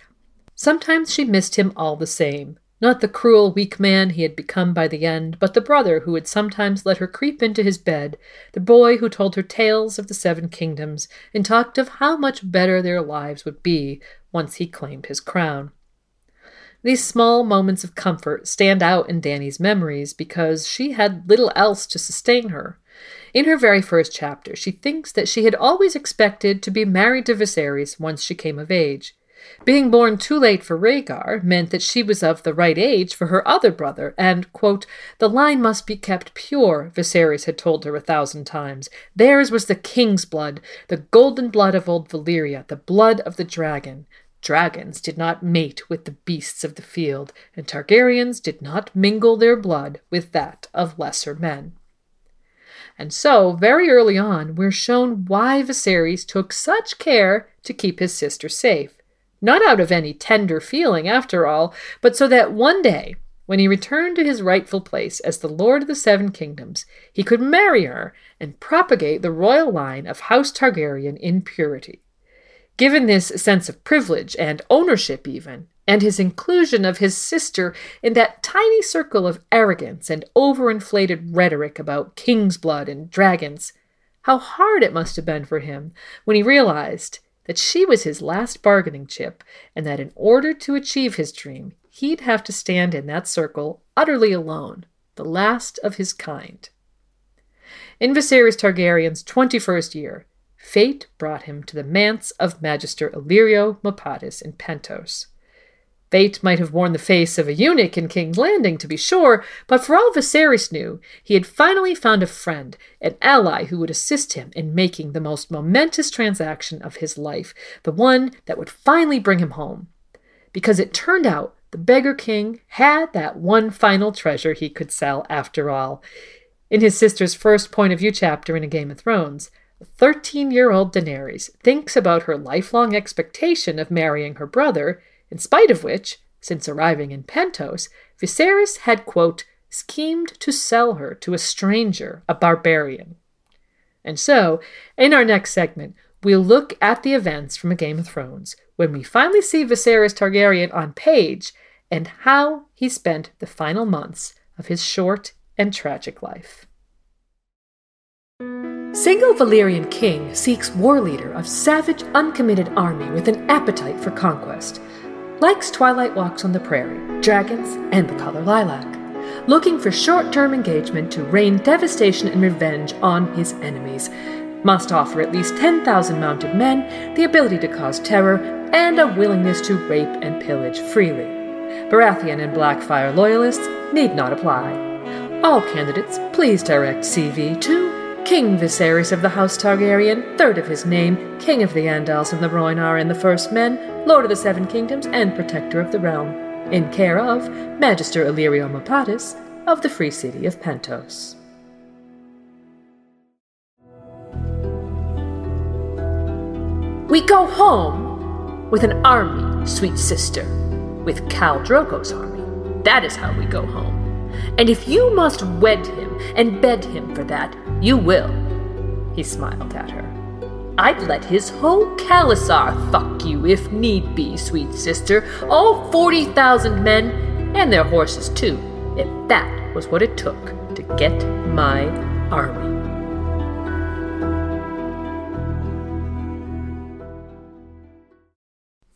[SPEAKER 1] sometimes she missed him all the same, not the cruel, weak man he had become by the end, but the brother who had sometimes let her creep into his bed, the boy who told her tales of the Seven Kingdoms, and talked of how much better their lives would be once he claimed his crown. These small moments of comfort stand out in Dany's memories because she had little else to sustain her. In her very first chapter, she thinks that she had always expected to be married to Viserys once she came of age. Being born too late for Rhaegar meant that she was of the right age for her other brother, and, quote, the line must be kept pure, Viserys had told her a thousand times. Theirs was the king's blood, the golden blood of old Valyria, the blood of the dragon. Dragons did not mate with the beasts of the field, and Targaryens did not mingle their blood with that of lesser men. And so, very early on, we're shown why Viserys took such care to keep his sister safe. Not out of any tender feeling, after all, but so that one day, when he returned to his rightful place as the Lord of the Seven Kingdoms, he could marry her and propagate the royal line of House Targaryen in purity. Given this sense of privilege and ownership, even, and his inclusion of his sister in that tiny circle of arrogance and overinflated rhetoric about king's blood and dragons, how hard it must have been for him when he realized that she was his last bargaining chip, and that in order to achieve his dream, he'd have to stand in that circle utterly alone, the last of his kind. In Viserys Targaryen's 21st year, fate brought him to the manse of Magister Illyrio Mopatis in Pentos. Fate might have worn the face of a eunuch in King's Landing, to be sure, but for all Viserys knew, he had finally found a friend, an ally who would assist him in making the most momentous transaction of his life, the one that would finally bring him home. Because it turned out the beggar king had that one final treasure he could sell after all. In his sister's first point of view chapter in A Game of Thrones, 13 year old Daenerys thinks about her lifelong expectation of marrying her brother in spite of which, since arriving in Pentos, Viserys had, quote, schemed to sell her to a stranger, a barbarian. And so, in our next segment, we'll look at the events from A Game of Thrones when we finally see Viserys Targaryen on page and how he spent the final months of his short and tragic life. Single Valyrian king seeks war leader of savage, uncommitted army with an appetite for conquest likes twilight walks on the prairie, dragons, and the color lilac, looking for short term engagement to rain devastation and revenge on his enemies. Must offer at least 10,000 mounted men, the ability to cause terror, and a willingness to rape and pillage freely. Baratheon and Blackfyre loyalists need not apply. All candidates please direct CV to King Viserys of the House Targaryen, third of his name, King of the Andals and the Rhoynar and the First Men, Lord of the Seven Kingdoms, and Protector of the Realm, in care of Magister Illyrio Mopatis of the Free City of Pentos. We go home with an army, sweet sister, with Khal Drogo's army. That is how we go home. And if you must wed him and bed him for that, you will. He smiled at her. I'd let his whole khalasar fuck you if need be, sweet sister. All 40,000 men, and their horses too, if that was what it took to get my army.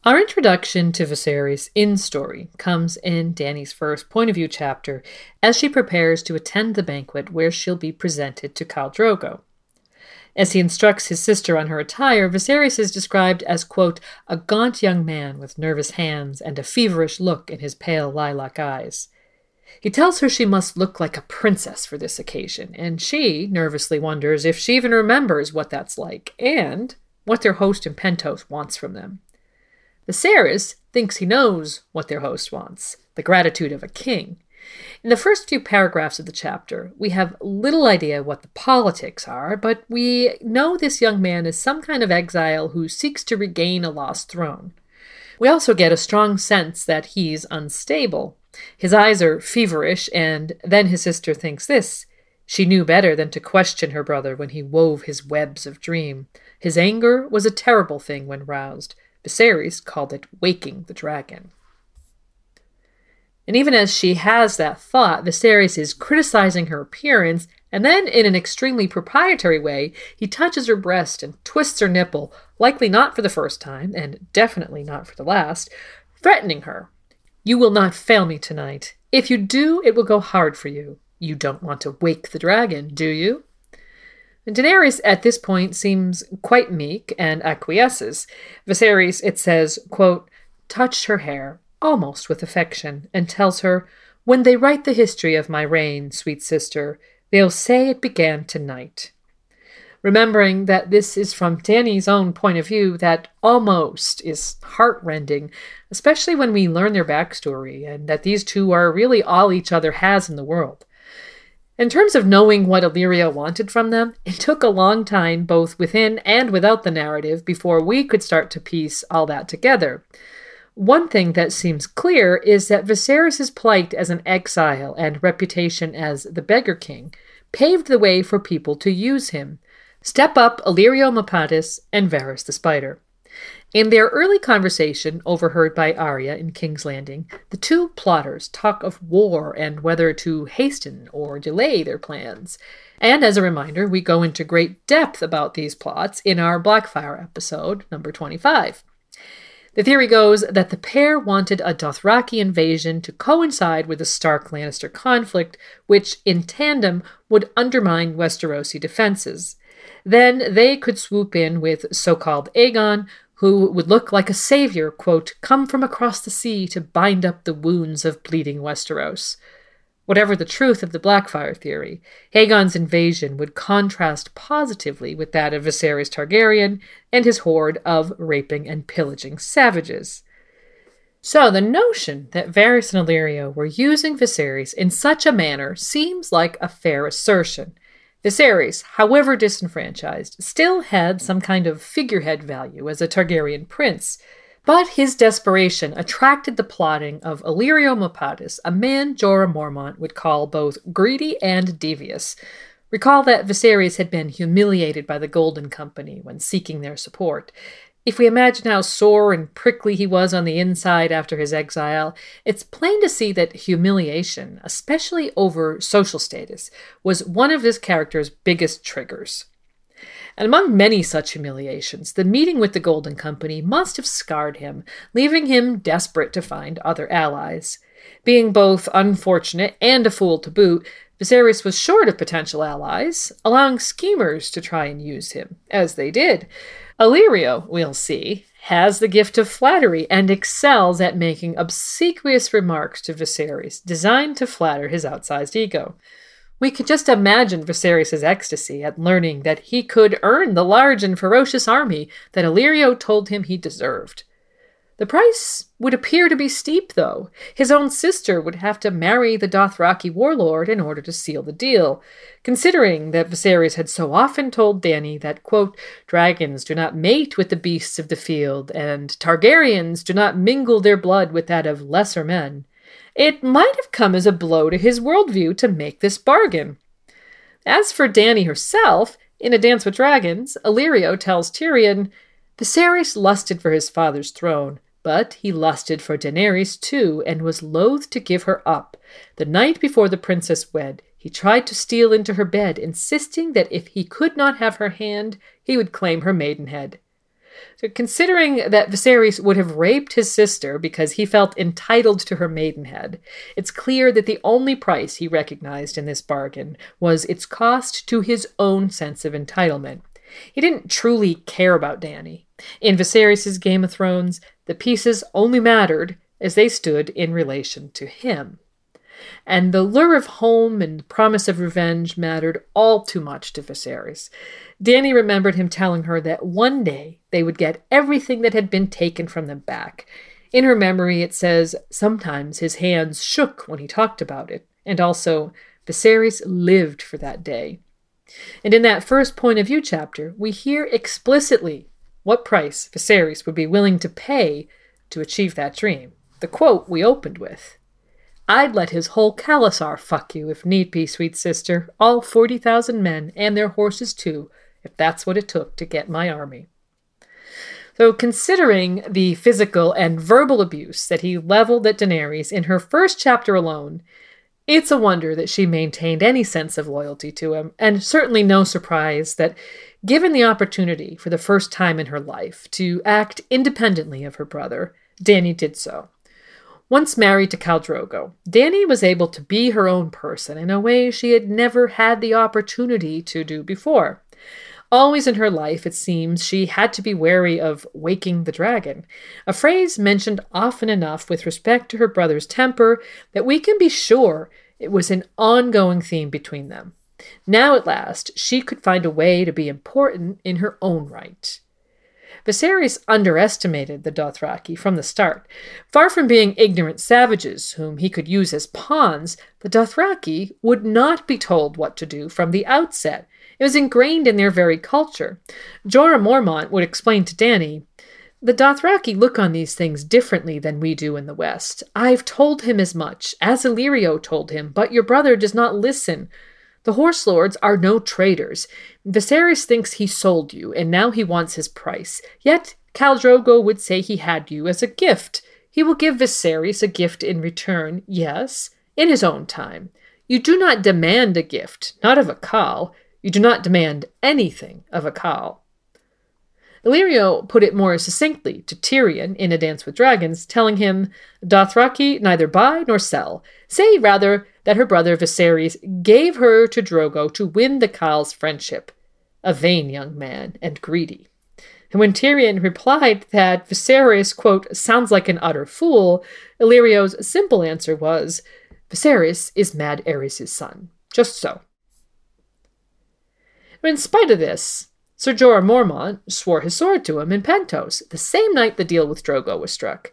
[SPEAKER 1] Our introduction to Viserys in story comes in Dany's first point of view chapter as she prepares to attend the banquet where she'll be presented to Khal Drogo. As he instructs his sister on her attire, Viserys is described as, quote, a gaunt young man with nervous hands and a feverish look in his pale lilac eyes. He tells her she must look like a princess for this occasion, and she nervously wonders if she even remembers what that's like and what their host in Pentos wants from them. Viserys thinks he knows what their host wants the gratitude of a king. In the first few paragraphs of the chapter, we have little idea what the politics are, but we know this young man is some kind of exile who seeks to regain a lost throne. We also get a strong sense that he's unstable. His eyes are feverish, and then his sister thinks this. She knew better than to question her brother when he wove his webs of dream. His anger was a terrible thing when roused. Viserys called it waking the dragon. And even as she has that thought, Viserys is criticizing her appearance, and then, in an extremely proprietary way, he touches her breast and twists her nipple, likely not for the first time, and definitely not for the last, threatening her. You will not fail me tonight. If you do, it will go hard for you. You don't want to wake the dragon, do you? Daenerys at this point seems quite meek and acquiesces. Viserys, it says, quote, touched her hair, almost with affection, and tells her, When they write the history of my reign, sweet sister, they'll say it began tonight. Remembering that this is from Dany's own point of view, that almost is heartrending, especially when we learn their backstory and that these two are really all each other has in the world. In terms of knowing what Illyrio wanted from them, it took a long time, both within and without the narrative, before we could start to piece all that together. One thing that seems clear is that Viserys' plight as an exile and reputation as the Beggar King paved the way for people to use him. Step up Illyrio Mopatis and Varys the Spider. In their early conversation, overheard by Arya in King's Landing, the two plotters talk of war and whether to hasten or delay their plans. And as a reminder, we go into great depth about these plots in our Blackfyre episode, number 25. The theory goes that the pair wanted a Dothraki invasion to coincide with the Stark Lannister conflict, which in tandem would undermine Westerosi defenses. Then they could swoop in with so called Aegon, who would look like a savior, quote, come from across the sea to bind up the wounds of bleeding Westeros. Whatever the truth of the Blackfyre theory, Aegon's invasion would contrast positively with that of Viserys Targaryen and his horde of raping and pillaging savages. So the notion that Varys and Illyrio were using Viserys in such a manner seems like a fair assertion, Viserys, however disenfranchised, still had some kind of figurehead value as a Targaryen prince, but his desperation attracted the plotting of Illyrio Mopatis, a man Jorah Mormont would call both greedy and devious. Recall that Viserys had been humiliated by the Golden Company when seeking their support, if we imagine how sore and prickly he was on the inside after his exile, it's plain to see that humiliation, especially over social status, was one of this character's biggest triggers. And among many such humiliations, the meeting with the Golden Company must have scarred him, leaving him desperate to find other allies. Being both unfortunate and a fool to boot, Viserys was short of potential allies, allowing schemers to try and use him, as they did. Illyrio, we'll see, has the gift of flattery and excels at making obsequious remarks to Viserys, designed to flatter his outsized ego. We could just imagine Viserys' ecstasy at learning that he could earn the large and ferocious army that Illyrio told him he deserved. The price would appear to be steep, though. His own sister would have to marry the Dothraki warlord in order to seal the deal, considering that Viserys had so often told Dany that, quote, dragons do not mate with the beasts of the field, and Targaryens do not mingle their blood with that of lesser men. It might have come as a blow to his worldview to make this bargain. As for Dany herself, in A Dance with Dragons, Illyrio tells Tyrion, Viserys lusted for his father's throne, but he lusted for Daenerys too, and was loath to give her up. The night before the princess wed, he tried to steal into her bed, insisting that if he could not have her hand, he would claim her maidenhead. So, considering that Viserys would have raped his sister because he felt entitled to her maidenhead, it's clear that the only price he recognized in this bargain was its cost to his own sense of entitlement. He didn't truly care about Dany. In Viserys' Game of Thrones, the pieces only mattered as they stood in relation to him. And the lure of home and promise of revenge mattered all too much to Viserys. Dany remembered him telling her that one day they would get everything that had been taken from them back. In her memory, it says sometimes his hands shook when he talked about it, and also Viserys lived for that day. And in that first point of view chapter, we hear explicitly what price Viserys would be willing to pay to achieve that dream. The quote we opened with I'd let his whole khalasar fuck you if need be, sweet sister, all 40,000 men and their horses too, if that's what it took to get my army. So, considering the physical and verbal abuse that he leveled at Daenerys in her first chapter alone, it's a wonder that she maintained any sense of loyalty to him, and certainly no surprise that, given the opportunity for the first time in her life to act independently of her brother, Dany did so. Once married to Khal Drogo, Dany was able to be her own person in a way she had never had the opportunity to do before. Always in her life, it seems, she had to be wary of waking the dragon, a phrase mentioned often enough with respect to her brother's temper that we can be sure it was an ongoing theme between them. Now, at last, she could find a way to be important in her own right. Viserys underestimated the Dothraki from the start. Far from being ignorant savages whom he could use as pawns, the Dothraki would not be told what to do from the outset. It was ingrained in their very culture. Jorah Mormont would explain to Dany the Dothraki look on these things differently than we do in the West. I've told him as much, as Illyrio told him, but your brother does not listen. The horse lords are no traitors. Viserys thinks he sold you, and now he wants his price. Yet Khal Drogo would say he had you as a gift. He will give Viserys a gift in return, yes, in his own time. You do not demand a gift, not of a khal. You do not demand anything of a khal. Illyrio put it more succinctly to Tyrion in A Dance with Dragons, telling him, Dothraki neither buy nor sell. Say rather that her brother Viserys gave her to Drogo to win the khal's friendship. A vain young man and greedy. And when Tyrion replied that Viserys, quote, sounds like an utter fool, Illyrio's simple answer was, Viserys is Mad Aerys' son. Just so. But in spite of this, Sir Jorah Mormont swore his sword to him in Pentos, the same night the deal with Drogo was struck.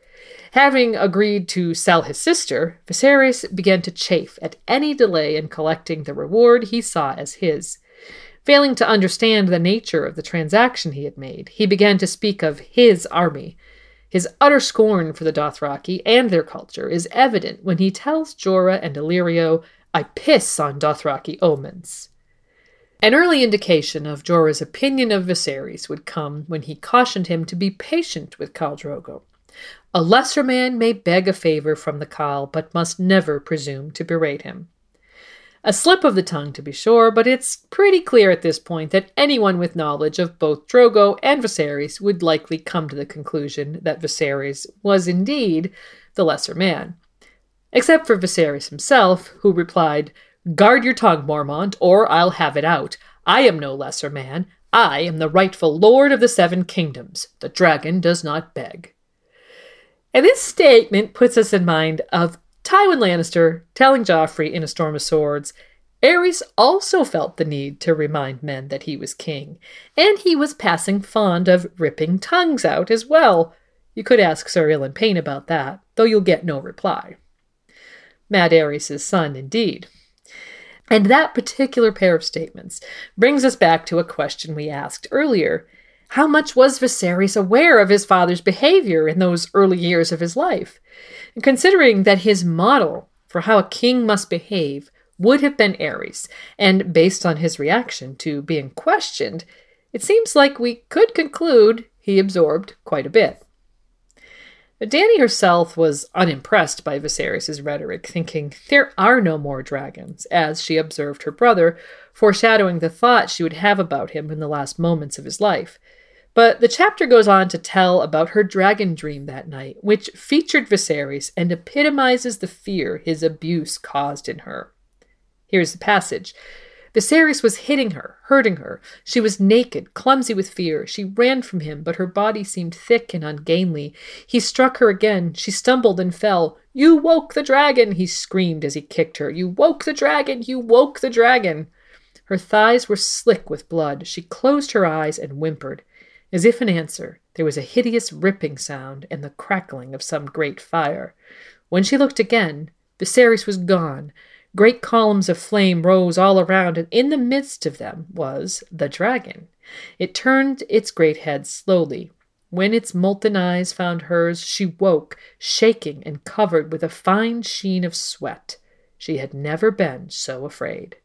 [SPEAKER 1] Having agreed to sell his sister, Viserys began to chafe at any delay in collecting the reward he saw as his. Failing to understand the nature of the transaction he had made, he began to speak of his army. His utter scorn for the Dothraki and their culture is evident when he tells Jorah and Illyrio, I piss on Dothraki omens. An early indication of Jorah's opinion of Viserys would come when he cautioned him to be patient with Khal Drogo. A lesser man may beg a favor from the khal, but must never presume to berate him. A slip of the tongue, to be sure, but it's pretty clear at this point that anyone with knowledge of both Drogo and Viserys would likely come to the conclusion that Viserys was indeed the lesser man. Except for Viserys himself, who replied, Guard your tongue, Mormont, or I'll have it out. I am no lesser man. I am the rightful lord of the seven kingdoms. The dragon does not beg. And this statement puts us in mind of Tywin Lannister telling Joffrey in A Storm of Swords, Aerys also felt the need to remind men that he was king, and he was passing fond of ripping tongues out as well. You could ask Sir Ilyn Payne about that, though you'll get no reply. Mad Aerys' son, indeed. And that particular pair of statements brings us back to a question we asked earlier. How much was Viserys aware of his father's behavior in those early years of his life? Considering that his model for how a king must behave would have been Aerys, and based on his reaction to being questioned, it seems like we could conclude he absorbed quite a bit. Dany herself was unimpressed by Viserys' rhetoric, thinking there are no more dragons, as she observed her brother, foreshadowing the thought she would have about him in the last moments of his life. But the chapter goes on to tell about her dragon dream that night, which featured Viserys and epitomizes the fear his abuse caused in her. Here's the passage. Viserys was hitting her, hurting her. She was naked, clumsy with fear. She ran from him, but her body seemed thick and ungainly. He struck her again. She stumbled and fell. You woke the dragon, he screamed as he kicked her. You woke the dragon! You woke the dragon! Her thighs were slick with blood. She closed her eyes and whimpered. As if in answer, there was a hideous ripping sound and the crackling of some great fire. When she looked again, Viserys was gone, Great columns of flame rose all around, and in the midst of them was the dragon. It turned its great head slowly. When its molten eyes found hers, she woke, shaking and covered with a fine sheen of sweat. She had never been so afraid.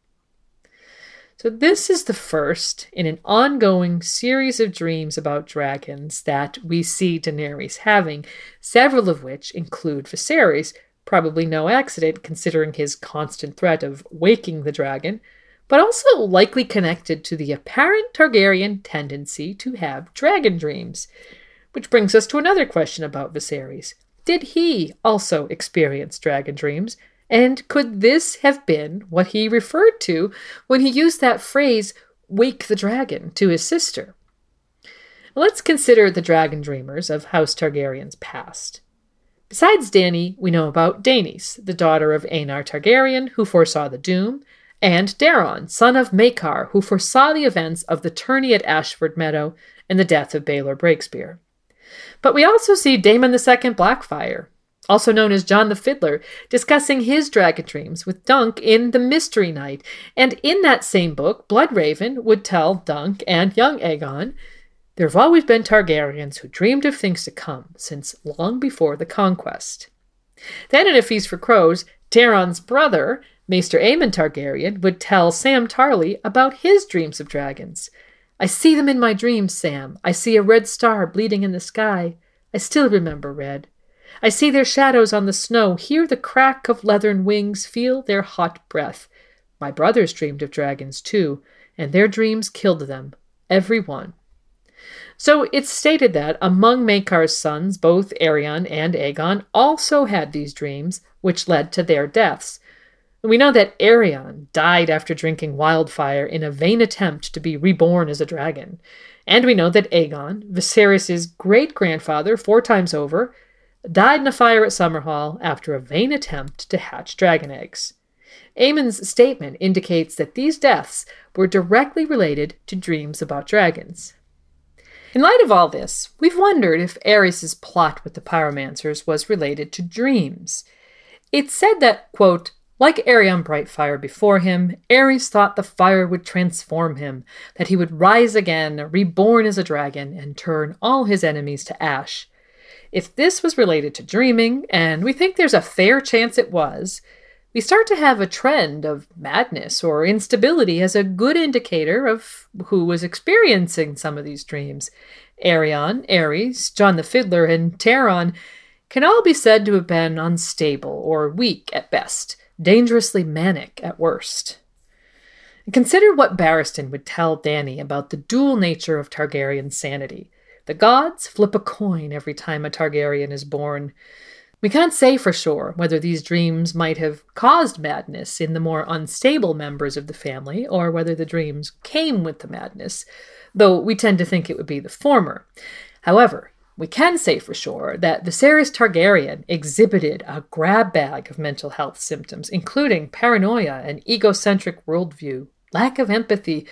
[SPEAKER 1] So, this is the first in an ongoing series of dreams about dragons that we see Daenerys having, several of which include Viserys, Probably no accident, considering his constant threat of waking the dragon, but also likely connected to the apparent Targaryen tendency to have dragon dreams. Which brings us to another question about Viserys. Did he also experience dragon dreams? And could this have been what he referred to when he used that phrase, wake the dragon to his sister. Let's consider the dragon dreamers of House Targaryen's past. Besides Dany, we know about Daenys, the daughter of Aenar Targaryen, who foresaw the doom, and Daeron, son of Maekar, who foresaw the events of the tourney at Ashford Meadow and the death of Baelor Breakspear. But we also see Daemon II Blackfyre, also known as John the Fiddler, discussing his dragon dreams with Dunk in The Mystery Knight. And in that same book, Bloodraven would tell Dunk and young Aegon there have always been Targaryens who dreamed of things to come since long before the conquest. Then in A Feast for Crows, Daeron's brother, Maester Aemon Targaryen, would tell Sam Tarly about his dreams of dragons. I see them in my dreams, Sam. I see a red star bleeding in the sky. I still remember red. I see their shadows on the snow, hear the crack of leathern wings, feel their hot breath. My brothers dreamed of dragons too, and their dreams killed them, every one. So it's stated that among Maekar's sons, both Aerion and Aegon also had these dreams, which led to their deaths. We know that Aerion died after drinking wildfire in a vain attempt to be reborn as a dragon. And we know that Aegon, Viserys' great grandfather, four times over, died in a fire at Summerhall after a vain attempt to hatch dragon eggs. Aemon's statement indicates that these deaths were directly related to dreams about dragons. In light of all this, we've wondered if Aerys' plot with the pyromancers was related to dreams. It's said that, quote, like Aerion Brightfire before him, Aerys thought the fire would transform him, that he would rise again, reborn as a dragon, and turn all his enemies to ash. If this was related to dreaming, and we think there's a fair chance it was, we start to have a trend of madness or instability as a good indicator of who was experiencing some of these dreams. Aerion, Aerys, John the Fiddler, and Daeron can all be said to have been unstable or weak at best, dangerously manic at worst. Consider what Barristan would tell Dany about the dual nature of Targaryen sanity. The gods flip a coin every time a Targaryen is born. We can't say for sure whether these dreams might have caused madness in the more unstable members of the family or whether the dreams came with the madness, though we tend to think it would be the former. However, we can say for sure that Viserys Targaryen exhibited a grab bag of mental health symptoms, including paranoia and egocentric worldview, lack of empathy,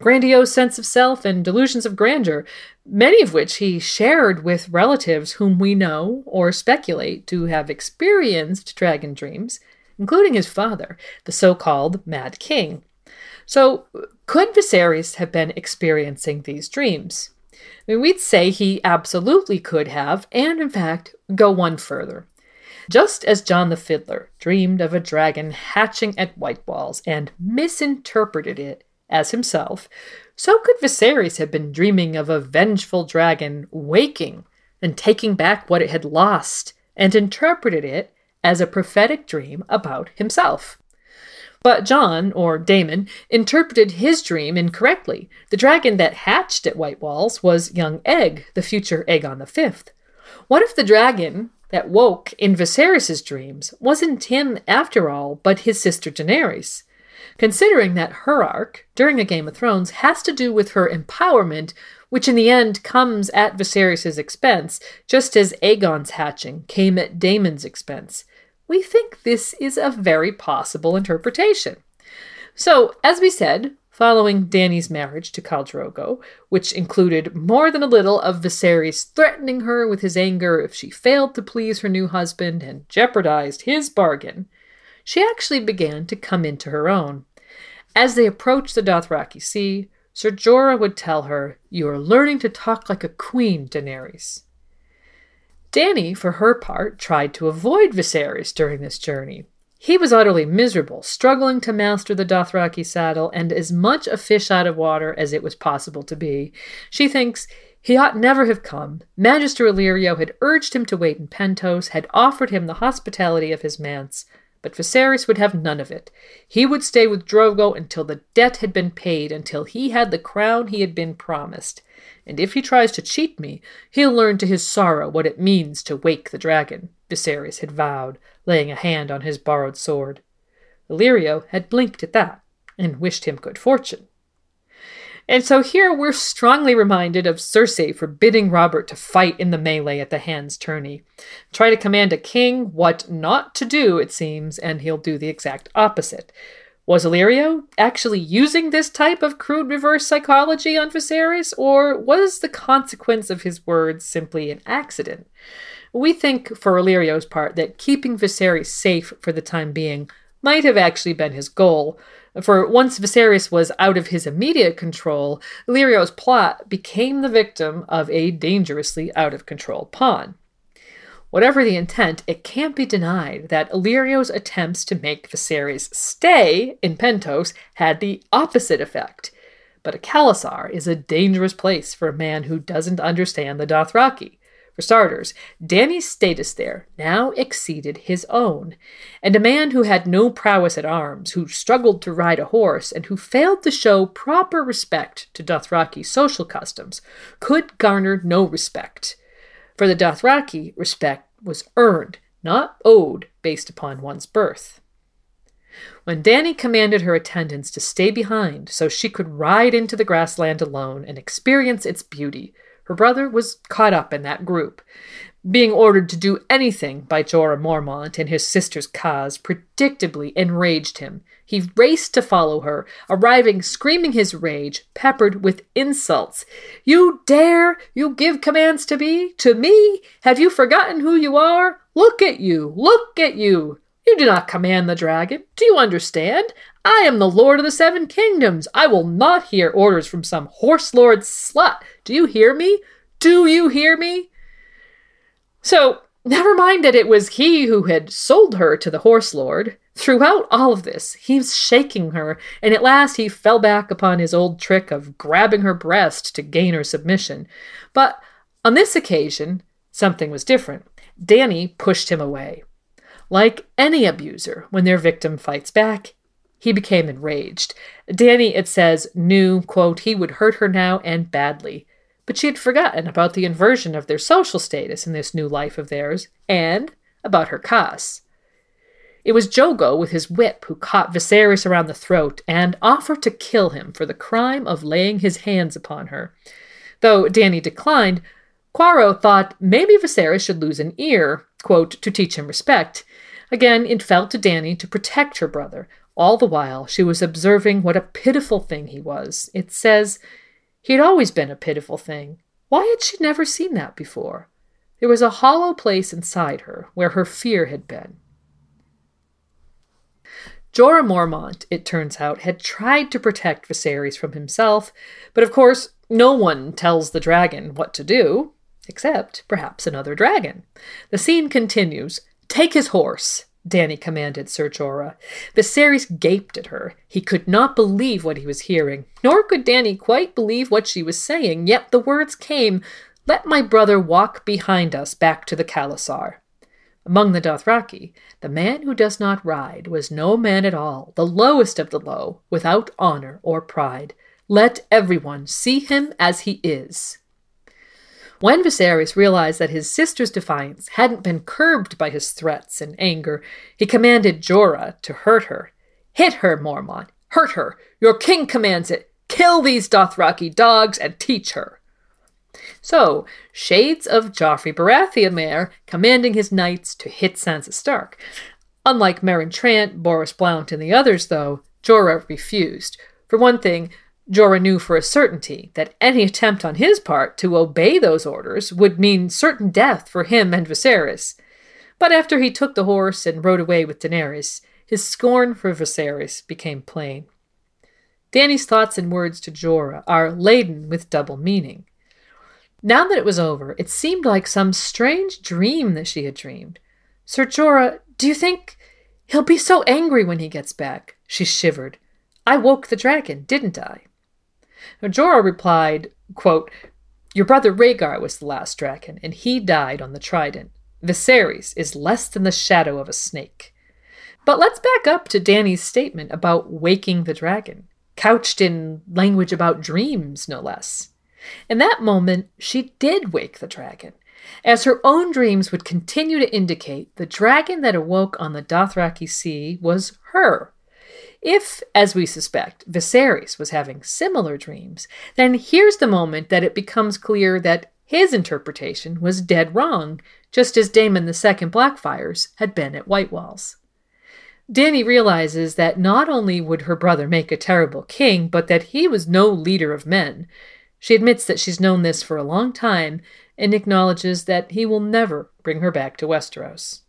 [SPEAKER 1] grandiose sense of self, and delusions of grandeur, many of which he shared with relatives whom we know or speculate to have experienced dragon dreams, including his father, the so called Mad King. So, could Viserys have been experiencing these dreams? I mean, we'd say he absolutely could have, and in fact, go one further. Just as John the Fiddler dreamed of a dragon hatching at White Walls and misinterpreted it as himself, so could Viserys have been dreaming of a vengeful dragon waking and taking back what it had lost and interpreted it as a prophetic dream about himself. But John, or Daemon, interpreted his dream incorrectly. The dragon that hatched at White Walls was young Egg, the future Aegon V. What if the dragon that woke in Viserys' dreams wasn't him after all, but his sister Daenerys? Considering that her arc during A Game of Thrones has to do with her empowerment, which in the end comes at Viserys' expense, just as Aegon's hatching came at Daemon's expense. We think this is a very possible interpretation. So, as we said, following Dany's marriage to Khal Drogo, which included more than a little of Viserys threatening her with his anger if she failed to please her new husband and jeopardized his bargain, she actually began to come into her own. As they approached the Dothraki Sea, Ser Jorah would tell her, You are learning to talk like a queen, Daenerys. Dany, for her part, tried to avoid Viserys during this journey. He was utterly miserable, struggling to master the Dothraki saddle and as much a fish out of water as it was possible to be. She thinks he ought never have come. Magister Illyrio had urged him to wait in Pentos, had offered him the hospitality of his manse, but Viserys would have none of it. He would stay with Drogo until the debt had been paid, until he had the crown he had been promised. And if he tries to cheat me, he'll learn to his sorrow what it means to wake the dragon, Viserys had vowed, laying a hand on his borrowed sword. Illyrio had blinked at that, and wished him good fortune. And so here we're strongly reminded of Cersei forbidding Robert to fight in the melee at the hand's tourney. Try to command a king what not to do, it seems, and he'll do the exact opposite. Was Illyrio actually using this type of crude reverse psychology on Viserys, or was the consequence of his words simply an accident? We think, for Illyrio's part, that keeping Viserys safe for the time being might have actually been his goal, for once Viserys was out of his immediate control, Illyrio's plot became the victim of a dangerously out of control pawn. Whatever the intent, it can't be denied that Illyrio's attempts to make Viserys stay in Pentos had the opposite effect. But a Khalasar is a dangerous place for a man who doesn't understand the Dothraki. For starters, Dany's status there now exceeded his own, and a man who had no prowess at arms, who struggled to ride a horse, and who failed to show proper respect to Dothraki social customs, could garner no respect. For the Dothraki, respect was earned, not owed based upon one's birth. When Dany commanded her attendants to stay behind so she could ride into the grassland alone and experience its beauty, her brother was caught up in that group. Being ordered to do anything by Jorah Mormont and his sister's cause predictably enraged him. He raced to follow her, arriving screaming his rage, peppered with insults. You dare? You give commands to me? To me? Have you forgotten who you are? Look at you! Look at you! You do not command the dragon. Do you understand? I am the Lord of the Seven Kingdoms. I will not hear orders from some horse lord slut. Do you hear me? Do you hear me? So, never mind that it was he who had sold her to the horse lord. Throughout all of this, he was shaking her, and at last he fell back upon his old trick of grabbing her breast to gain her submission. But on this occasion, something was different. Dany pushed him away. Like any abuser, when their victim fights back, he became enraged. Dany, it says, knew, quote, he would hurt her now and badly. But she had forgotten about the inversion of their social status in this new life of theirs, and about her khas. It was Jhogo with his whip who caught Viserys around the throat and offered to kill him for the crime of laying his hands upon her. Though Dany declined, Quaro thought maybe Viserys should lose an ear, quote, to teach him respect. Again, it fell to Dany to protect her brother. All the while, she was observing what a pitiful thing he was. It says, he had always been a pitiful thing. Why had she never seen that before? There was a hollow place inside her where her fear had been. Jorah Mormont, it turns out, had tried to protect Viserys from himself, but of course, no one tells the dragon what to do, except perhaps another dragon. The scene continues. Take his horse, Dany commanded Ser Jorah. Viserys gaped at her. He could not believe what he was hearing, nor could Dany quite believe what she was saying, yet the words came, Let my brother walk behind us back to the Khalasar. Among the Dothraki, the man who does not ride was no man at all, the lowest of the low, without honor or pride. Let everyone see him as he is. When Viserys realized that his sister's defiance hadn't been curbed by his threats and anger, he commanded Jorah to hurt her. Hit her, Mormont. Hurt her. Your king commands it. Kill these Dothraki dogs and teach her. So, shades of Joffrey Baratheon there, commanding his knights to hit Sansa Stark. Unlike Meryn Trant, Boros Blount, and the others, though, Jorah refused. For one thing, Jorah knew for a certainty that any attempt on his part to obey those orders would mean certain death for him and Viserys. But after he took the horse and rode away with Daenerys, his scorn for Viserys became plain. Dany's thoughts and words to Jorah are laden with double meaning. Now that it was over, it seemed like some strange dream that she had dreamed. Ser Jorah, do you think he'll be so angry when he gets back? She shivered. I woke the dragon, didn't I? Jorah replied, quote, Your brother Rhaegar was the last dragon, and he died on the trident. Viserys is less than the shadow of a snake. But let's back up to Dany's statement about waking the dragon, couched in language about dreams, no less. In that moment, she did wake the dragon. As her own dreams would continue to indicate, the dragon that awoke on the Dothraki Sea was her. If, as we suspect, Viserys was having similar dreams, then here's the moment that it becomes clear that his interpretation was dead wrong, just as Daemon II Blackfyres had been at White Walls. Dany realizes that not only would her brother make a terrible king, but that he was no leader of men. She admits that she's known this for a long time and acknowledges that he will never bring her back to Westeros.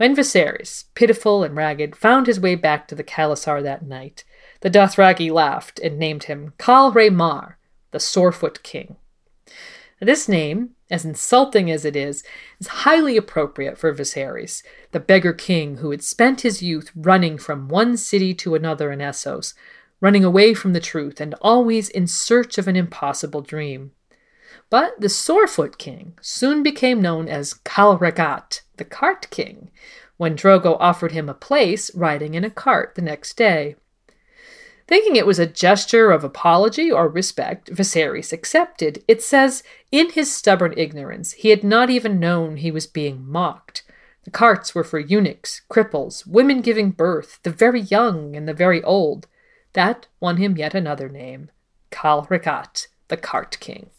[SPEAKER 1] When Viserys, pitiful and ragged, found his way back to the khalasar that night, the Dothraki laughed and named him Khal Rhae Mhar, the Sorefoot King. This name, as insulting as it is, is highly appropriate for Viserys, the beggar king who had spent his youth running from one city to another in Essos, running away from the truth and always in search of an impossible dream. But the Sorefoot King soon became known as Khal Rhaggat, the Cart King, when Drogo offered him a place riding in a cart the next day. Thinking it was a gesture of apology or respect, Viserys accepted. It says, in his stubborn ignorance, he had not even known he was being mocked. The carts were for eunuchs, cripples, women giving birth, the very young and the very old. That won him yet another name, Khal Rhaggat, the Cart King.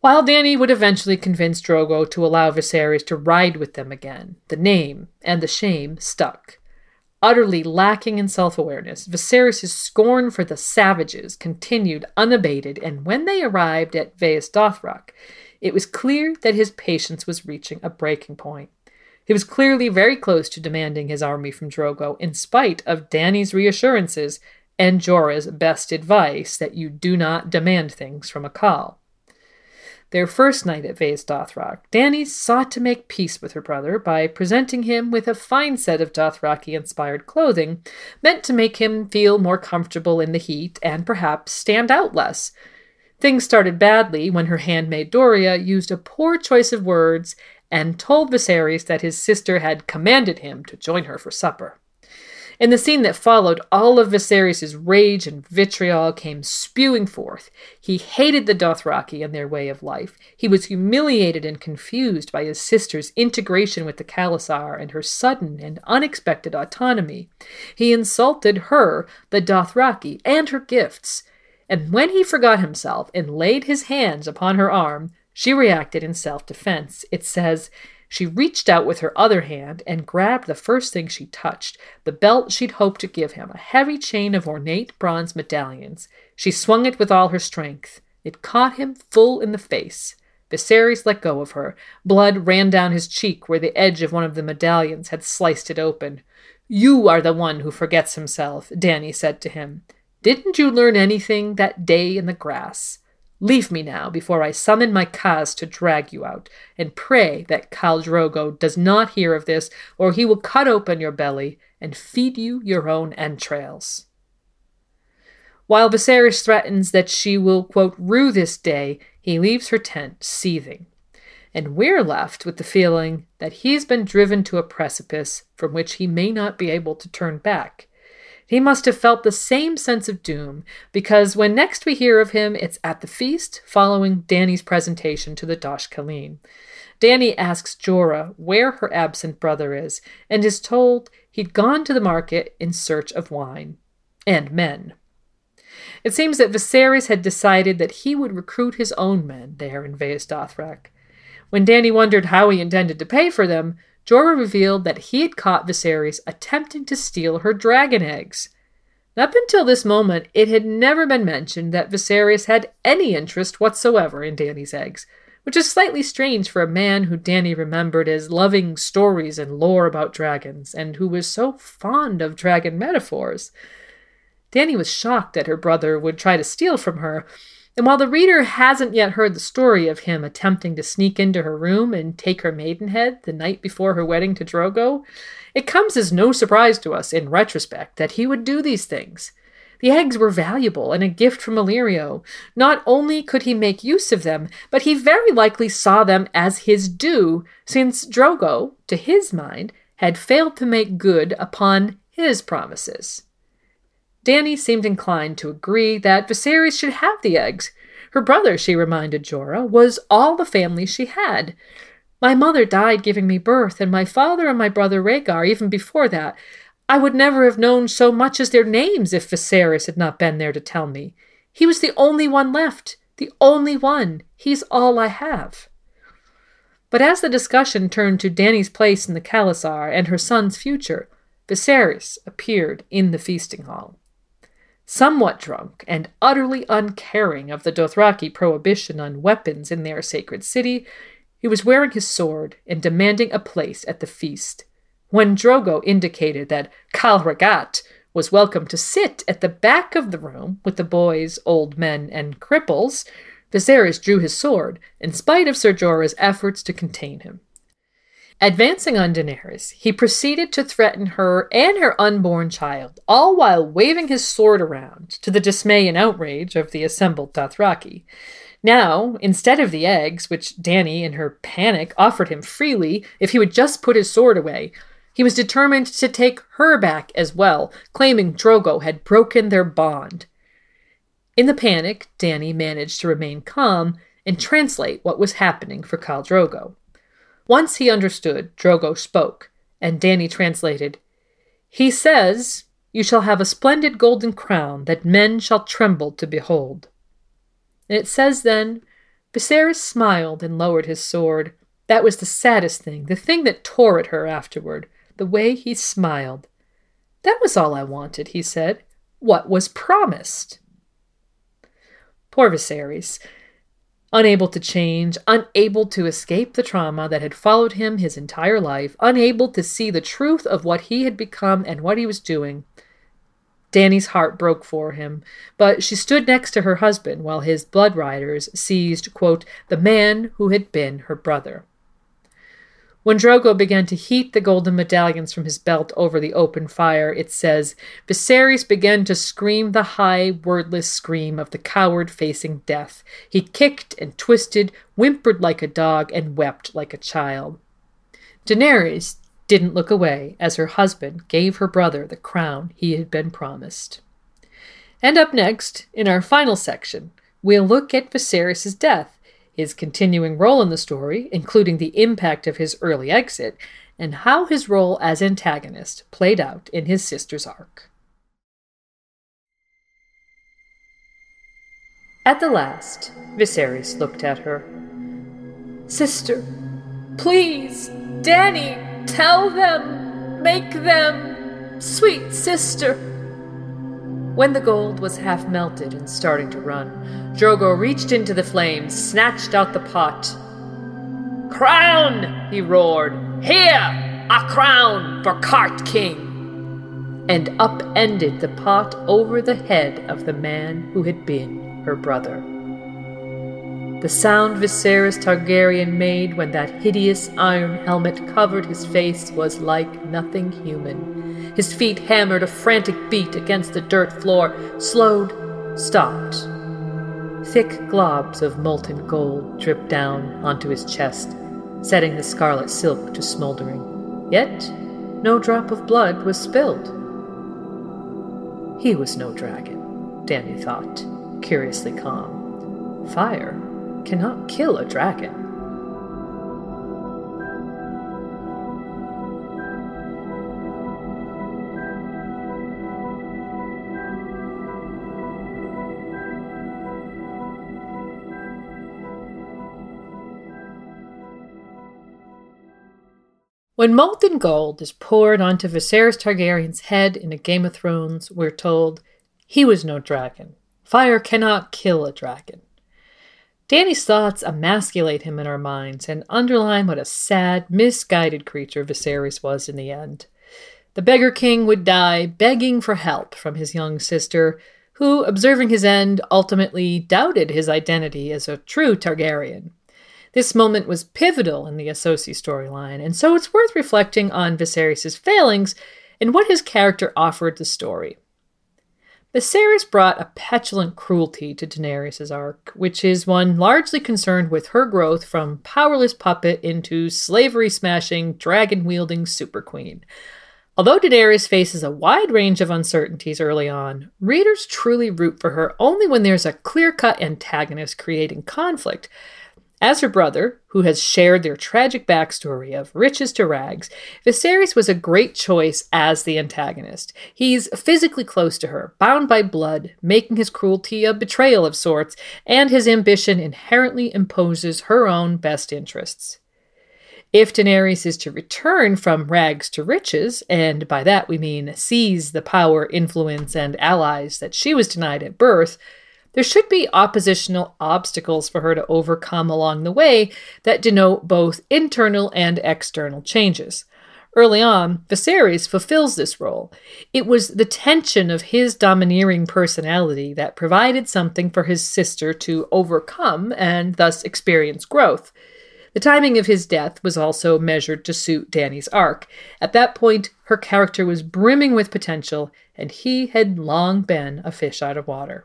[SPEAKER 1] While Dany would eventually convince Drogo to allow Viserys to ride with them again, the name and the shame stuck. Utterly lacking in self awareness, Viserys' scorn for the savages continued unabated, and when they arrived at Vaes Dothrak, it was clear that his patience was reaching a breaking point. He was clearly very close to demanding his army from Drogo, in spite of Dany's reassurances and Jorah's best advice that you do not demand things from a khal. Their first night at Vaes Dothrak, Dany sought to make peace with her brother by presenting him with a fine set of Dothraki inspired clothing, meant to make him feel more comfortable in the heat and perhaps stand out less. Things started badly when her handmaid Doreah used a poor choice of words and told Viserys that his sister had commanded him to join her for supper. In the scene that followed, all of Viserys' rage and vitriol came spewing forth. He hated the Dothraki and their way of life. He was humiliated and confused by his sister's integration with the khalasar and her sudden and unexpected autonomy. He insulted her, the Dothraki, and her gifts. And when he forgot himself and laid his hands upon her arm, she reacted in self defense. It says, she reached out with her other hand and grabbed the first thing she touched the belt she'd hoped to give him, a heavy chain of ornate bronze medallions. She swung it with all her strength. It caught him full in the face. Viserys let go of her. Blood ran down his cheek where the edge of one of the medallions had sliced it open. You are the one who forgets himself, Dany said to him. Didn't you learn anything that day in the grass? Leave me now before I summon my khas to drag you out, and pray that Khal Drogo does not hear of this, or he will cut open your belly and feed you your own entrails. While Viserys threatens that she will, quote, rue this day, he leaves her tent seething. And we're left with the feeling that he's been driven to a precipice from which he may not be able to turn back. He must have felt the same sense of doom, because when next we hear of him, it's at the feast following Dany's presentation to the Dosh Khaleen. Dany asks Jorah where her absent brother is, and is told he'd gone to the market in search of wine and men. It seems that Viserys had decided that he would recruit his own men there in Vaes Dothrak. When Dany wondered how he intended to pay for them, Jorah revealed that he had caught Viserys attempting to steal her dragon eggs. Up until this moment, it had never been mentioned that Viserys had any interest whatsoever in Dany's eggs, which is slightly strange for a man who Dany remembered as loving stories and lore about dragons, and who was so fond of dragon metaphors. Dany was shocked that her brother would try to steal from her, and while the reader hasn't yet heard the story of him attempting to sneak into her room and take her maidenhead the night before her wedding to Drogo, it comes as no surprise to us in retrospect that he would do these things. The eggs were valuable and a gift from Illyrio. Not only could he make use of them, but he very likely saw them as his due, since Drogo, to his mind, had failed to make good upon his promises. Dany seemed inclined to agree that Viserys should have the eggs. Her brother, she reminded Jorah, was all the family she had. My mother died giving me birth, and my father and my brother Rhaegar even before that. I would never have known so much as their names if Viserys had not been there to tell me. He was the only one left, the only one. He's all I have. But as the discussion turned to Dany's place in the Khalasar and her son's future, Viserys appeared in the feasting hall. Somewhat drunk and utterly uncaring of the Dothraki prohibition on weapons in their sacred city, he was wearing his sword and demanding a place at the feast. When Drogo indicated that Khal Rhaggat was welcome to sit at the back of the room with the boys, old men, and cripples, Viserys drew his sword, in spite of Ser Jorah's efforts to contain him. Advancing on Daenerys, he proceeded to threaten her and her unborn child, all while waving his sword around, to the dismay and outrage of the assembled Dothraki. Now, instead of the eggs, which Dany, in her panic, offered him freely if he would just put his sword away, he was determined to take her back as well, claiming Drogo had broken their bond. In the panic, Dany managed to remain calm and translate what was happening for Khal Drogo. Once he understood, Drogo spoke, and Dany translated, He says, You shall have a splendid golden crown that men shall tremble to behold. And it says then, Viserys smiled and lowered his sword. That was the saddest thing, the thing that tore at her afterward, the way he smiled. That was all I wanted, he said. What was promised? Poor Viserys. Unable to change, unable to escape the trauma that had followed him his entire life, unable to see the truth of what he had become and what he was doing. Dany's heart broke for him, but she stood next to her husband while his blood riders seized, quote, the man who had been her brother. When Drogo began to heat the golden medallions from his belt over the open fire, it says, Viserys began to scream the high, wordless scream of the coward facing death. He kicked and twisted, whimpered like a dog, and wept like a child. Daenerys didn't look away as her husband gave her brother the crown he had been promised. And up next, in our final section, we'll look at Viserys' death his continuing role in the story, including the impact of his early exit, and how his role as antagonist played out in his sister's arc. At the last, Viserys looked at her. Sister, please, Dany, tell them, make them, sweet sister. When the gold was half melted and starting to run, Drogo reached into the flames, snatched out the pot. Crown! he roared. Here! A crown for Cart King! And upended the pot over the head of the man who had been her brother. The sound Viserys Targaryen made when that hideous iron helmet covered his face was like nothing human. His feet hammered a frantic beat against the dirt floor, slowed, stopped. Thick globs of molten gold dripped down onto his chest, setting the scarlet silk to smoldering. Yet no drop of blood was spilled. He was no dragon, Dany thought, curiously calm. Fire cannot kill a dragon. When molten gold is poured onto Viserys Targaryen's head in a Game of Thrones, we're told, he was no dragon. Fire cannot kill a dragon. Dany's thoughts emasculate him in our minds and underline what a sad, misguided creature Viserys was in the end. The beggar king would die begging for help from his young sister, who, observing his end, ultimately doubted his identity as a true Targaryen. This moment was pivotal in the Essosi storyline, and so it's worth reflecting on Viserys' failings and what his character offered the story. Viserys brought a petulant cruelty to Daenerys' arc, which is one largely concerned with her growth from powerless puppet into slavery smashing, dragon wielding super queen. Although Daenerys faces a wide range of uncertainties early on, readers truly root for her only when there's a clear cut antagonist creating conflict, As her brother, who has shared their tragic backstory of riches to rags, Viserys was a great choice as the antagonist. He's physically close to her, bound by blood, making his cruelty a betrayal of sorts, and his ambition inherently imposes her own best interests. If Daenerys is to return from rags to riches, and by that we mean seize the power, influence, and allies that she was denied at birth, there should be oppositional obstacles for her to overcome along the way that denote both internal and external changes. Early on, Viserys fulfills this role. It was the tension of his domineering personality that provided something for his sister to overcome and thus experience growth. The timing of his death was also measured to suit Dany's arc. At that point, her character was brimming with potential, and he had long been a fish out of water.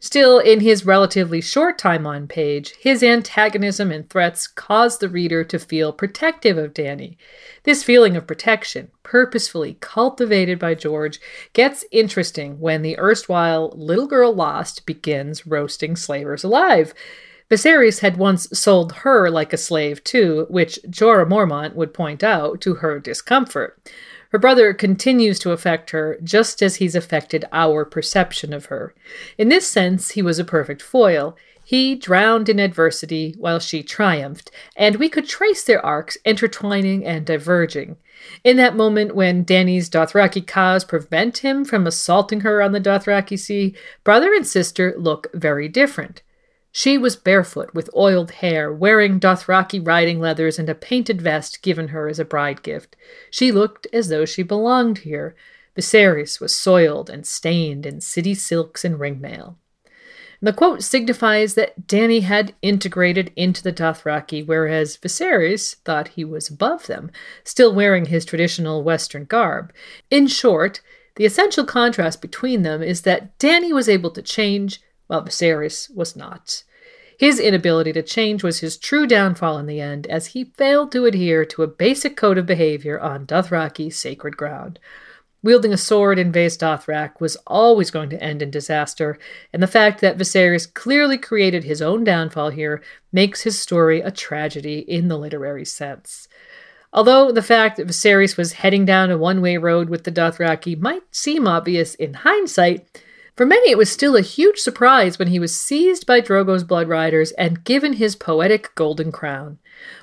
[SPEAKER 1] Still, in his relatively short time on page, his antagonism and threats cause the reader to feel protective of Dany. This feeling of protection, purposefully cultivated by George, gets interesting when the erstwhile little girl lost begins roasting slavers alive. Viserys had once sold her like a slave too, which Jorah Mormont would point out to her discomfort. Her brother continues to affect her just as he's affected our perception of her. In this sense, he was a perfect foil. He drowned in adversity while she triumphed, and we could trace their arcs intertwining and diverging. In that moment when Dany's Dothraki khas prevent him from assaulting her on the Dothraki Sea, brother and sister look very different. She was barefoot with oiled hair, wearing Dothraki riding leathers and a painted vest given her as a bride gift. She looked as though she belonged here. Viserys was soiled and stained in city silks and ringmail. the quote signifies that Dany had integrated into the Dothraki, whereas Viserys thought he was above them, still wearing his traditional Western garb. In short, the essential contrast between them is that Dany was able to change, while Viserys was not. His inability to change was his true downfall in the end, as he failed to adhere to a basic code of behavior on Dothraki sacred ground. Wielding a sword in Vaes Dothrak was always going to end in disaster, and the fact that Viserys clearly created his own downfall here makes his story a tragedy in the literary sense. Although the fact that Viserys was heading down a one way road with the Dothraki might seem obvious in hindsight, for many, it was still a huge surprise when he was seized by Drogo's Blood Riders and given his poetic golden crown.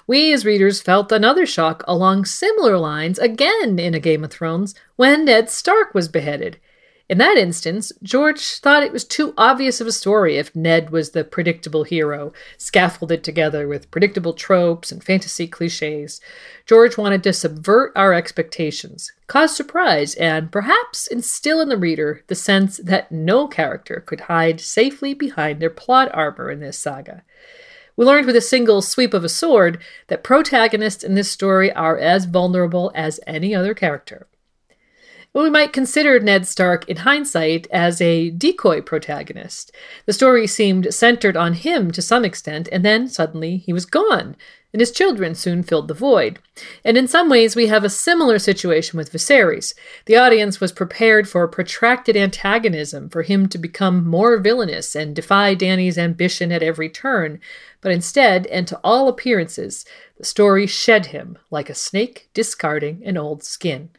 [SPEAKER 1] We, as readers, felt another shock along similar lines again in A Game of Thrones when Ned Stark was beheaded. In that instance, George thought it was too obvious of a story if Ned was the predictable hero, scaffolded together with predictable tropes and fantasy cliches. George wanted to subvert our expectations, cause surprise, and perhaps instill in the reader the sense that no character could hide safely behind their plot armor in this saga. We learned with a single sweep of a sword that protagonists in this story are as vulnerable as any other character. We might consider Ned Stark, in hindsight, as a decoy protagonist. The story seemed centered on him to some extent, and then suddenly he was gone, and his children soon filled the void. And in some ways, we have a similar situation with Viserys. The audience was prepared for a protracted antagonism, for him to become more villainous and defy Dany's ambition at every turn. But instead, and to all appearances, the story shed him like a snake discarding an old skin.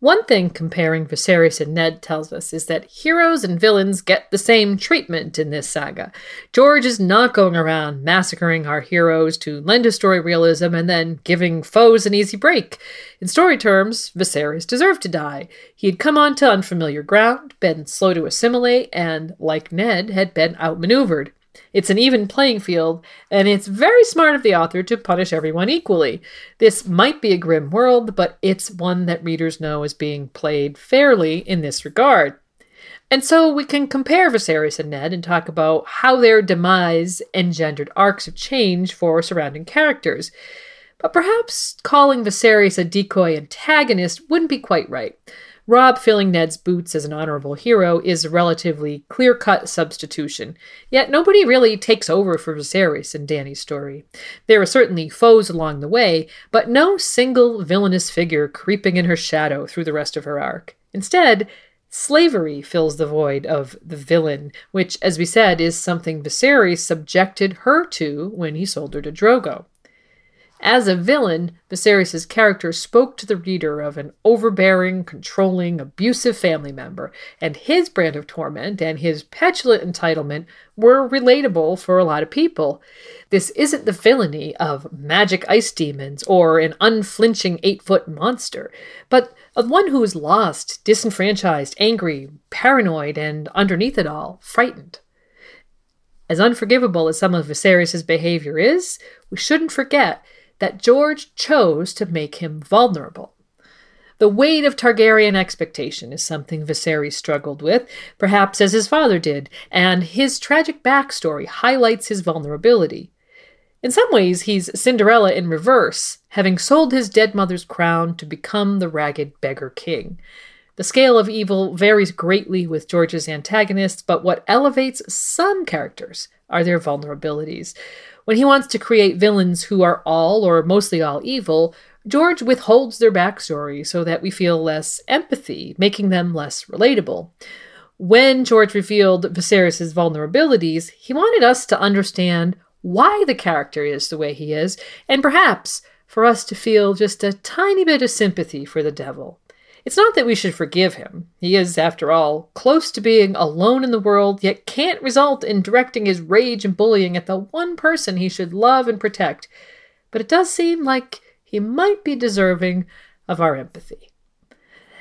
[SPEAKER 1] One thing comparing Viserys and Ned tells us is that heroes and villains get the same treatment in this saga. George is not going around massacring our heroes to lend his story realism and then giving foes an easy break. In story terms, Viserys deserved to die. He had come onto unfamiliar ground, been slow to assimilate, and, like Ned, had been outmaneuvered. It's an even playing field, and it's very smart of the author to punish everyone equally. This might be a grim world, but it's one that readers know is being played fairly in this regard. And so we can compare Viserys and Ned and talk about how their demise engendered arcs of change for surrounding characters. But perhaps calling Viserys a decoy antagonist wouldn't be quite right. Robb filling Ned's boots as an honorable hero is a relatively clear cut substitution, yet nobody really takes over for Viserys in Dany's story. There are certainly foes along the way, but no single villainous figure creeping in her shadow through the rest of her arc. Instead, Slavery fills the void of the villain, which, as we said, is something Viserys subjected her to when he sold her to Drogo. As a villain, Viserys' character spoke to the reader of an overbearing, controlling, abusive family member, and his brand of torment and his petulant entitlement were relatable for a lot of people. This isn't the villainy of magic ice demons or an unflinching eight foot monster, but of one who is lost, disenfranchised, angry, paranoid, and underneath it all, frightened. As unforgivable as some of Viserys' behavior is, we shouldn't forget that George chose to make him vulnerable. The weight of Targaryen expectation is something Viserys struggled with, perhaps as his father did, and his tragic backstory highlights his vulnerability. In some ways, he's Cinderella in reverse, having sold his dead mother's crown to become the ragged beggar king. The scale of evil varies greatly with George's antagonists, but what elevates some characters are their vulnerabilities. When he wants to create villains who are all or mostly all evil, George withholds their backstory so that we feel less empathy, making them less relatable. When George revealed Viserys' vulnerabilities, he wanted us to understand why the character is the way he is, and perhaps for us to feel just a tiny bit of sympathy for the devil. It's not that we should forgive him. He is, after all, close to being alone in the world, yet can't result in directing his rage and bullying at the one person he should love and protect. But it does seem like he might be deserving of our empathy.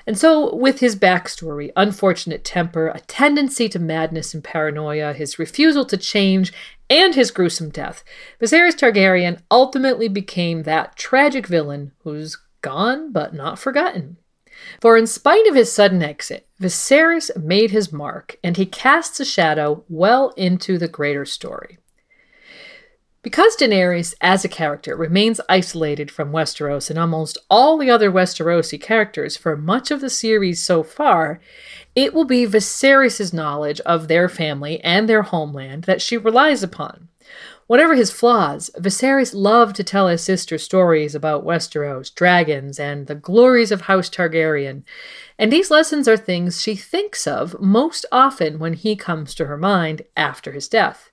[SPEAKER 1] And so, with his backstory, unfortunate temper, a tendency to madness and paranoia, his refusal to change, and his gruesome death, Viserys Targaryen ultimately became that tragic villain who's gone but not forgotten. For in spite of his sudden exit, Viserys made his mark, and he casts a shadow well into the greater story. Because Daenerys, as a character, remains isolated from Westeros and almost all the other Westerosi characters for much of the series so far, it will be Viserys' knowledge of their family and their homeland that she relies upon. Whatever his flaws, Viserys loved to tell his sister stories about Westeros, dragons, and the glories of House Targaryen, and these lessons are things she thinks of most often when he comes to her mind after his death.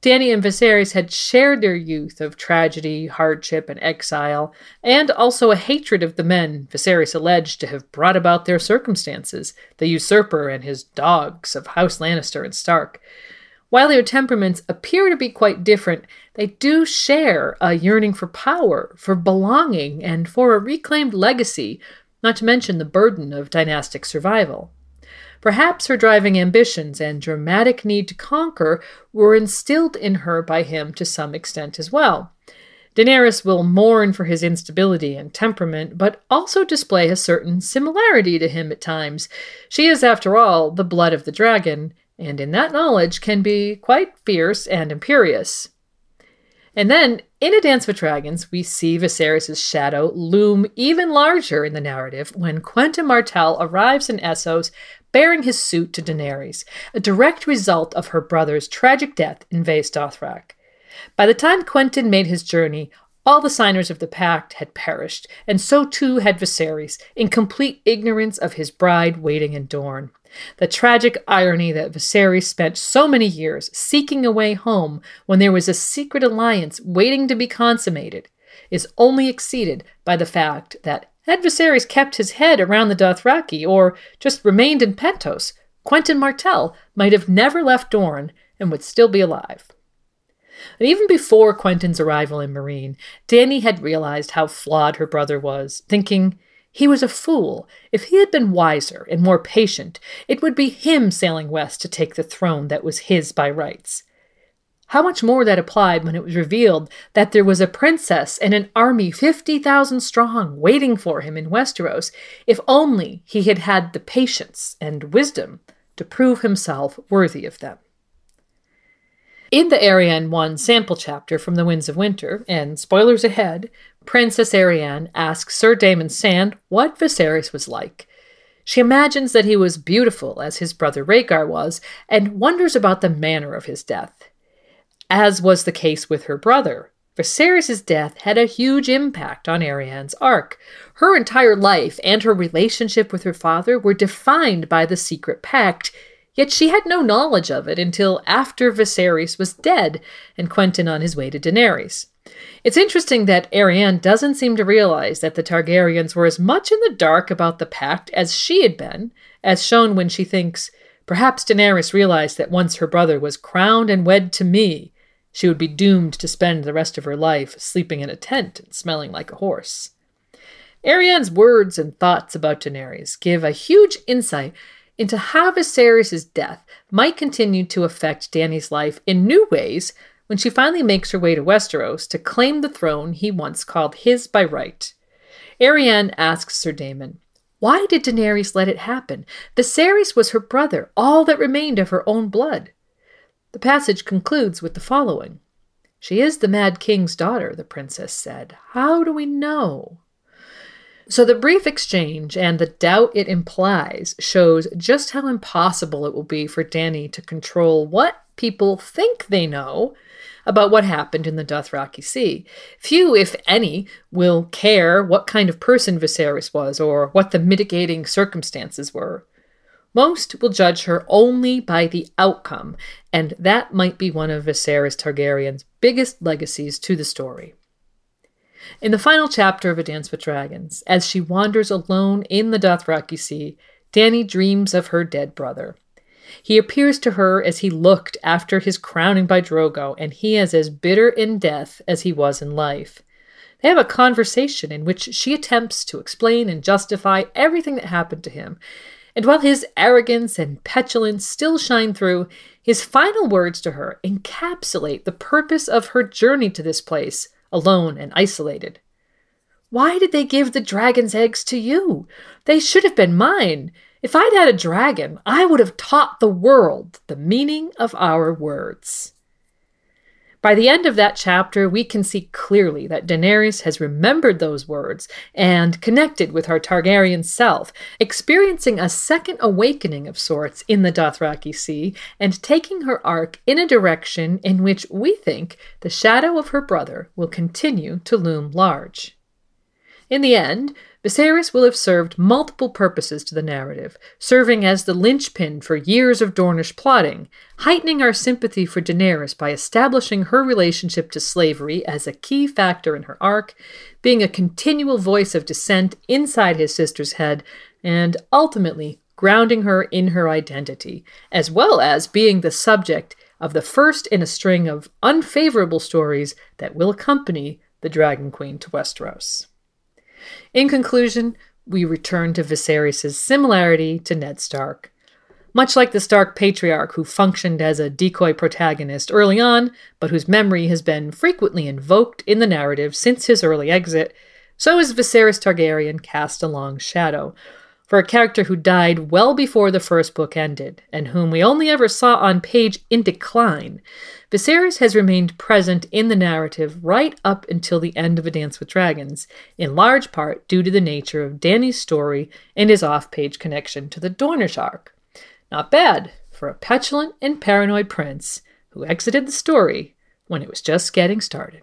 [SPEAKER 1] Dany and Viserys had shared their youth of tragedy, hardship, and exile, and also a hatred of the men Viserys alleged to have brought about their circumstances, the usurper and his dogs of House Lannister and Stark. While their temperaments appear to be quite different, they do share a yearning for power, for belonging, and for a reclaimed legacy, not to mention the burden of dynastic survival. Perhaps her driving ambitions and dramatic need to conquer were instilled in her by him to some extent as well. Daenerys will mourn for his instability and temperament, but also display a certain similarity to him at times. She is, after all, the blood of the dragon, and in that knowledge can be quite fierce and imperious. And then, in A Dance with Dragons, we see Viserys' shadow loom even larger in the narrative when Quentyn Martell arrives in Essos bearing his suit to Daenerys, a direct result of her brother's tragic death in Vaes Dothrak. By the time Quentyn made his journey, all the signers of the pact had perished, and so too had Viserys, in complete ignorance of his bride waiting in Dorne. The tragic irony that Viserys spent so many years seeking a way home when there was a secret alliance waiting to be consummated is only exceeded by the fact that had Viserys kept his head around the Dothraki or just remained in Pentos, Quentyn Martell might have never left Dorne and would still be alive. And even before Quentyn's arrival in Meereen, Dany had realized how flawed her brother was, thinking, he was a fool. If he had been wiser and more patient, it would be him sailing west to take the throne that was his by rights. How much more that applied when it was revealed that there was a princess and an army 50,000 strong waiting for him in Westeros, if only he had had the patience and wisdom to prove himself worthy of them. In the Arianne 1 sample chapter from The Winds of Winter, and spoilers ahead, Princess Arianne asks Sir Daemon Sand what Viserys was like. She imagines that he was beautiful as his brother Rhaegar was, and wonders about the manner of his death. As was the case with her brother, Viserys' death had a huge impact on Arianne's arc. Her entire life and her relationship with her father were defined by the secret pact, yet she had no knowledge of it until after Viserys was dead and Quentyn on his way to Daenerys. It's interesting that Arianne doesn't seem to realize that the Targaryens were as much in the dark about the pact as she had been, as shown when she thinks, perhaps Daenerys realized that once her brother was crowned and wed to me, she would be doomed to spend the rest of her life sleeping in a tent and smelling like a horse. Arianne's words and thoughts about Daenerys give a huge insight into how Viserys' death might continue to affect Dany's life in new ways when she finally makes her way to Westeros to claim the throne he once called his by right. Arianne asks Sir Daemon, Why did Daenerys let it happen? Viserys was her brother, all that remained of her own blood. The passage concludes with the following She is the Mad King's daughter, the princess said. How do we know? So the brief exchange and the doubt it implies shows just how impossible it will be for Dany to control what people think they know about what happened in the Dothraki Sea. Few, if any, will care what kind of person Viserys was or what the mitigating circumstances were. Most will judge her only by the outcome, and that might be one of Viserys Targaryen's biggest legacies to the story. In the final chapter of A Dance with Dragons, as she wanders alone in the Dothraki Sea, Dany dreams of her dead brother. He appears to her as he looked after his crowning by Drogo, and he is as bitter in death as he was in life. They have a conversation in which she attempts to explain and justify everything that happened to him, and while his arrogance and petulance still shine through, his final words to her encapsulate the purpose of her journey to this place, alone and isolated. Why did they give the dragon's eggs to you? They should have been mine. If I'd had a dragon, I would have taught the world the meaning of our words. By the end of that chapter, we can see clearly that Daenerys has remembered those words and connected with her Targaryen self, experiencing a second awakening of sorts in the Dothraki Sea and taking her arc in a direction in which we think the shadow of her brother will continue to loom large. In the end, Viserys will have served multiple purposes to the narrative, serving as the linchpin for years of Dornish plotting, heightening our sympathy for Daenerys by establishing her relationship to slavery as a key factor in her arc, being a continual voice of dissent inside his sister's head, and ultimately grounding her in her identity, as well as being the subject of the first in a string of unfavorable stories that will accompany the Dragon Queen to Westeros. In conclusion, we return to Viserys' similarity to Ned Stark. Much like the Stark patriarch who functioned as a decoy protagonist early on, but whose memory has been frequently invoked in the narrative since his early exit, so is Viserys Targaryen cast a long shadow, for a character who died well before the first book ended, and whom we only ever saw on page in decline. Viserys has remained present in the narrative right up until the end of A Dance with Dragons, in large part due to the nature of Dany's story and his off page connection to the Dornish. Not bad for a petulant and paranoid prince who exited the story when it was just getting started.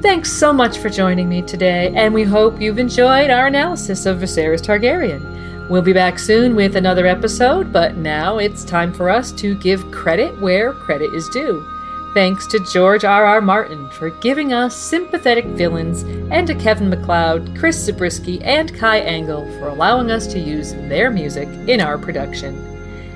[SPEAKER 1] Thanks so much for joining me today, and we hope you've enjoyed our analysis of Viserys Targaryen. We'll be back soon with another episode, but now it's time for us to give credit where credit is due. Thanks to George R. R. Martin for giving us sympathetic villains, and to Kevin MacLeod, Chris Zabriskie, and Kai Engel for allowing us to use their music in our production.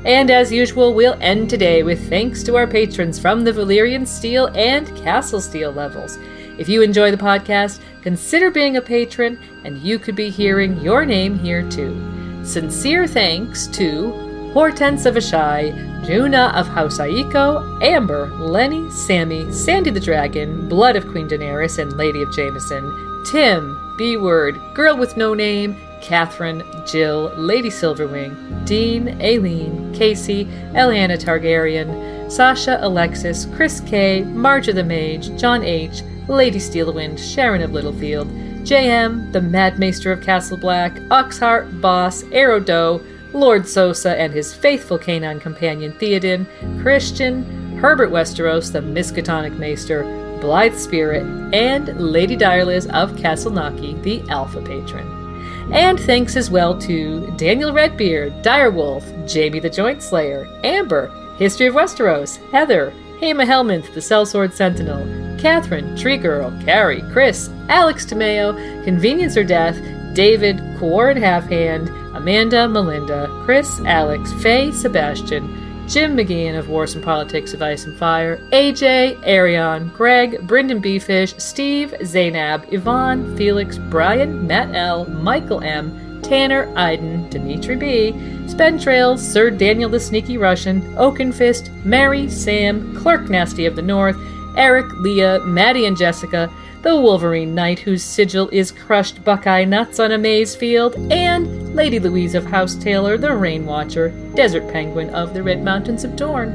[SPEAKER 1] And as usual, we'll end today with thanks to our patrons from the Valyrian Steel and Castle Steel levels. If you enjoy the podcast, consider being a patron, and you could be hearing your name here too. Sincere thanks to Hortense of Asshai, Juna of House Aiko, Amber, Lenny, Sammy, Sandy the Dragon, Blood of Queen Daenerys and Lady of Jameson, Tim, B Word, Girl with No Name, Catherine, Jill, Lady Silverwing, Dean, Aileen, Casey, Eliana Targaryen, Sasha, Alexis, Chris K, Marja the Mage, John H., Lady Steelwind, Sharon of Littlefield, J.M., the Mad Maester of Castle Black, Oxheart, Boss, Arrow Doe, Lord Sosa and his faithful canine companion Theoden, Christian, Herbert Westeros, the Miskatonic Maester, Blythe Spirit, and Lady Direliz of Castleknocky, the Alpha Patron. And thanks as well to Daniel Redbeard, Direwolf, Jamie the Joint Slayer, Amber, History of Westeros, Heather, Hema Helminth, the Sellsword Sentinel, Catherine, Tree Girl, Carrie, Chris, Alex Tomeo, Convenience or Death, David, Quarren Halfhand, Amanda, Melinda, Chris, Alex, Faye, Sebastian, Jim McGeehan of Wars and Politics of Ice and Fire, AJ, Arion, Greg, Brendan Beefish, Steve, Zainab, Yvonne, Felix, Brian, Matt L, Michael M, Tanner, Iden, Dimitri B, Spen Trails, Sir Daniel the Sneaky Russian, Oakenfist, Mary, Sam, Clerk Nasty of the North, Eric, Leah, Maddie and Jessica, the Wolverine Knight whose sigil is crushed Buckeye nuts on a maize field, and Lady Louise of House Taylor, the Rain Watcher, Desert Penguin of the Red Mountains of Dorne.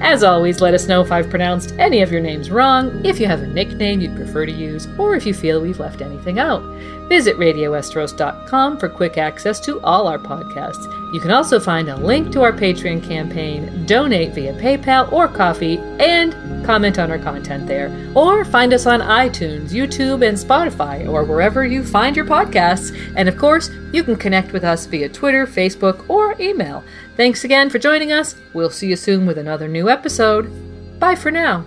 [SPEAKER 1] As always, let us know if I've pronounced any of your names wrong, if you have a nickname you'd prefer to use, or if you feel we've left anything out. Visit RadioWesteros.com for quick access to all our podcasts. You can also find a link to our Patreon campaign, donate via PayPal or Ko-fi, and comment on our content there. Or find us on iTunes, YouTube, and Spotify, or wherever you find your podcasts. And of course, you can connect with us via Twitter, Facebook, or email. Thanks again for joining us. We'll see you soon with another new episode. Bye for now.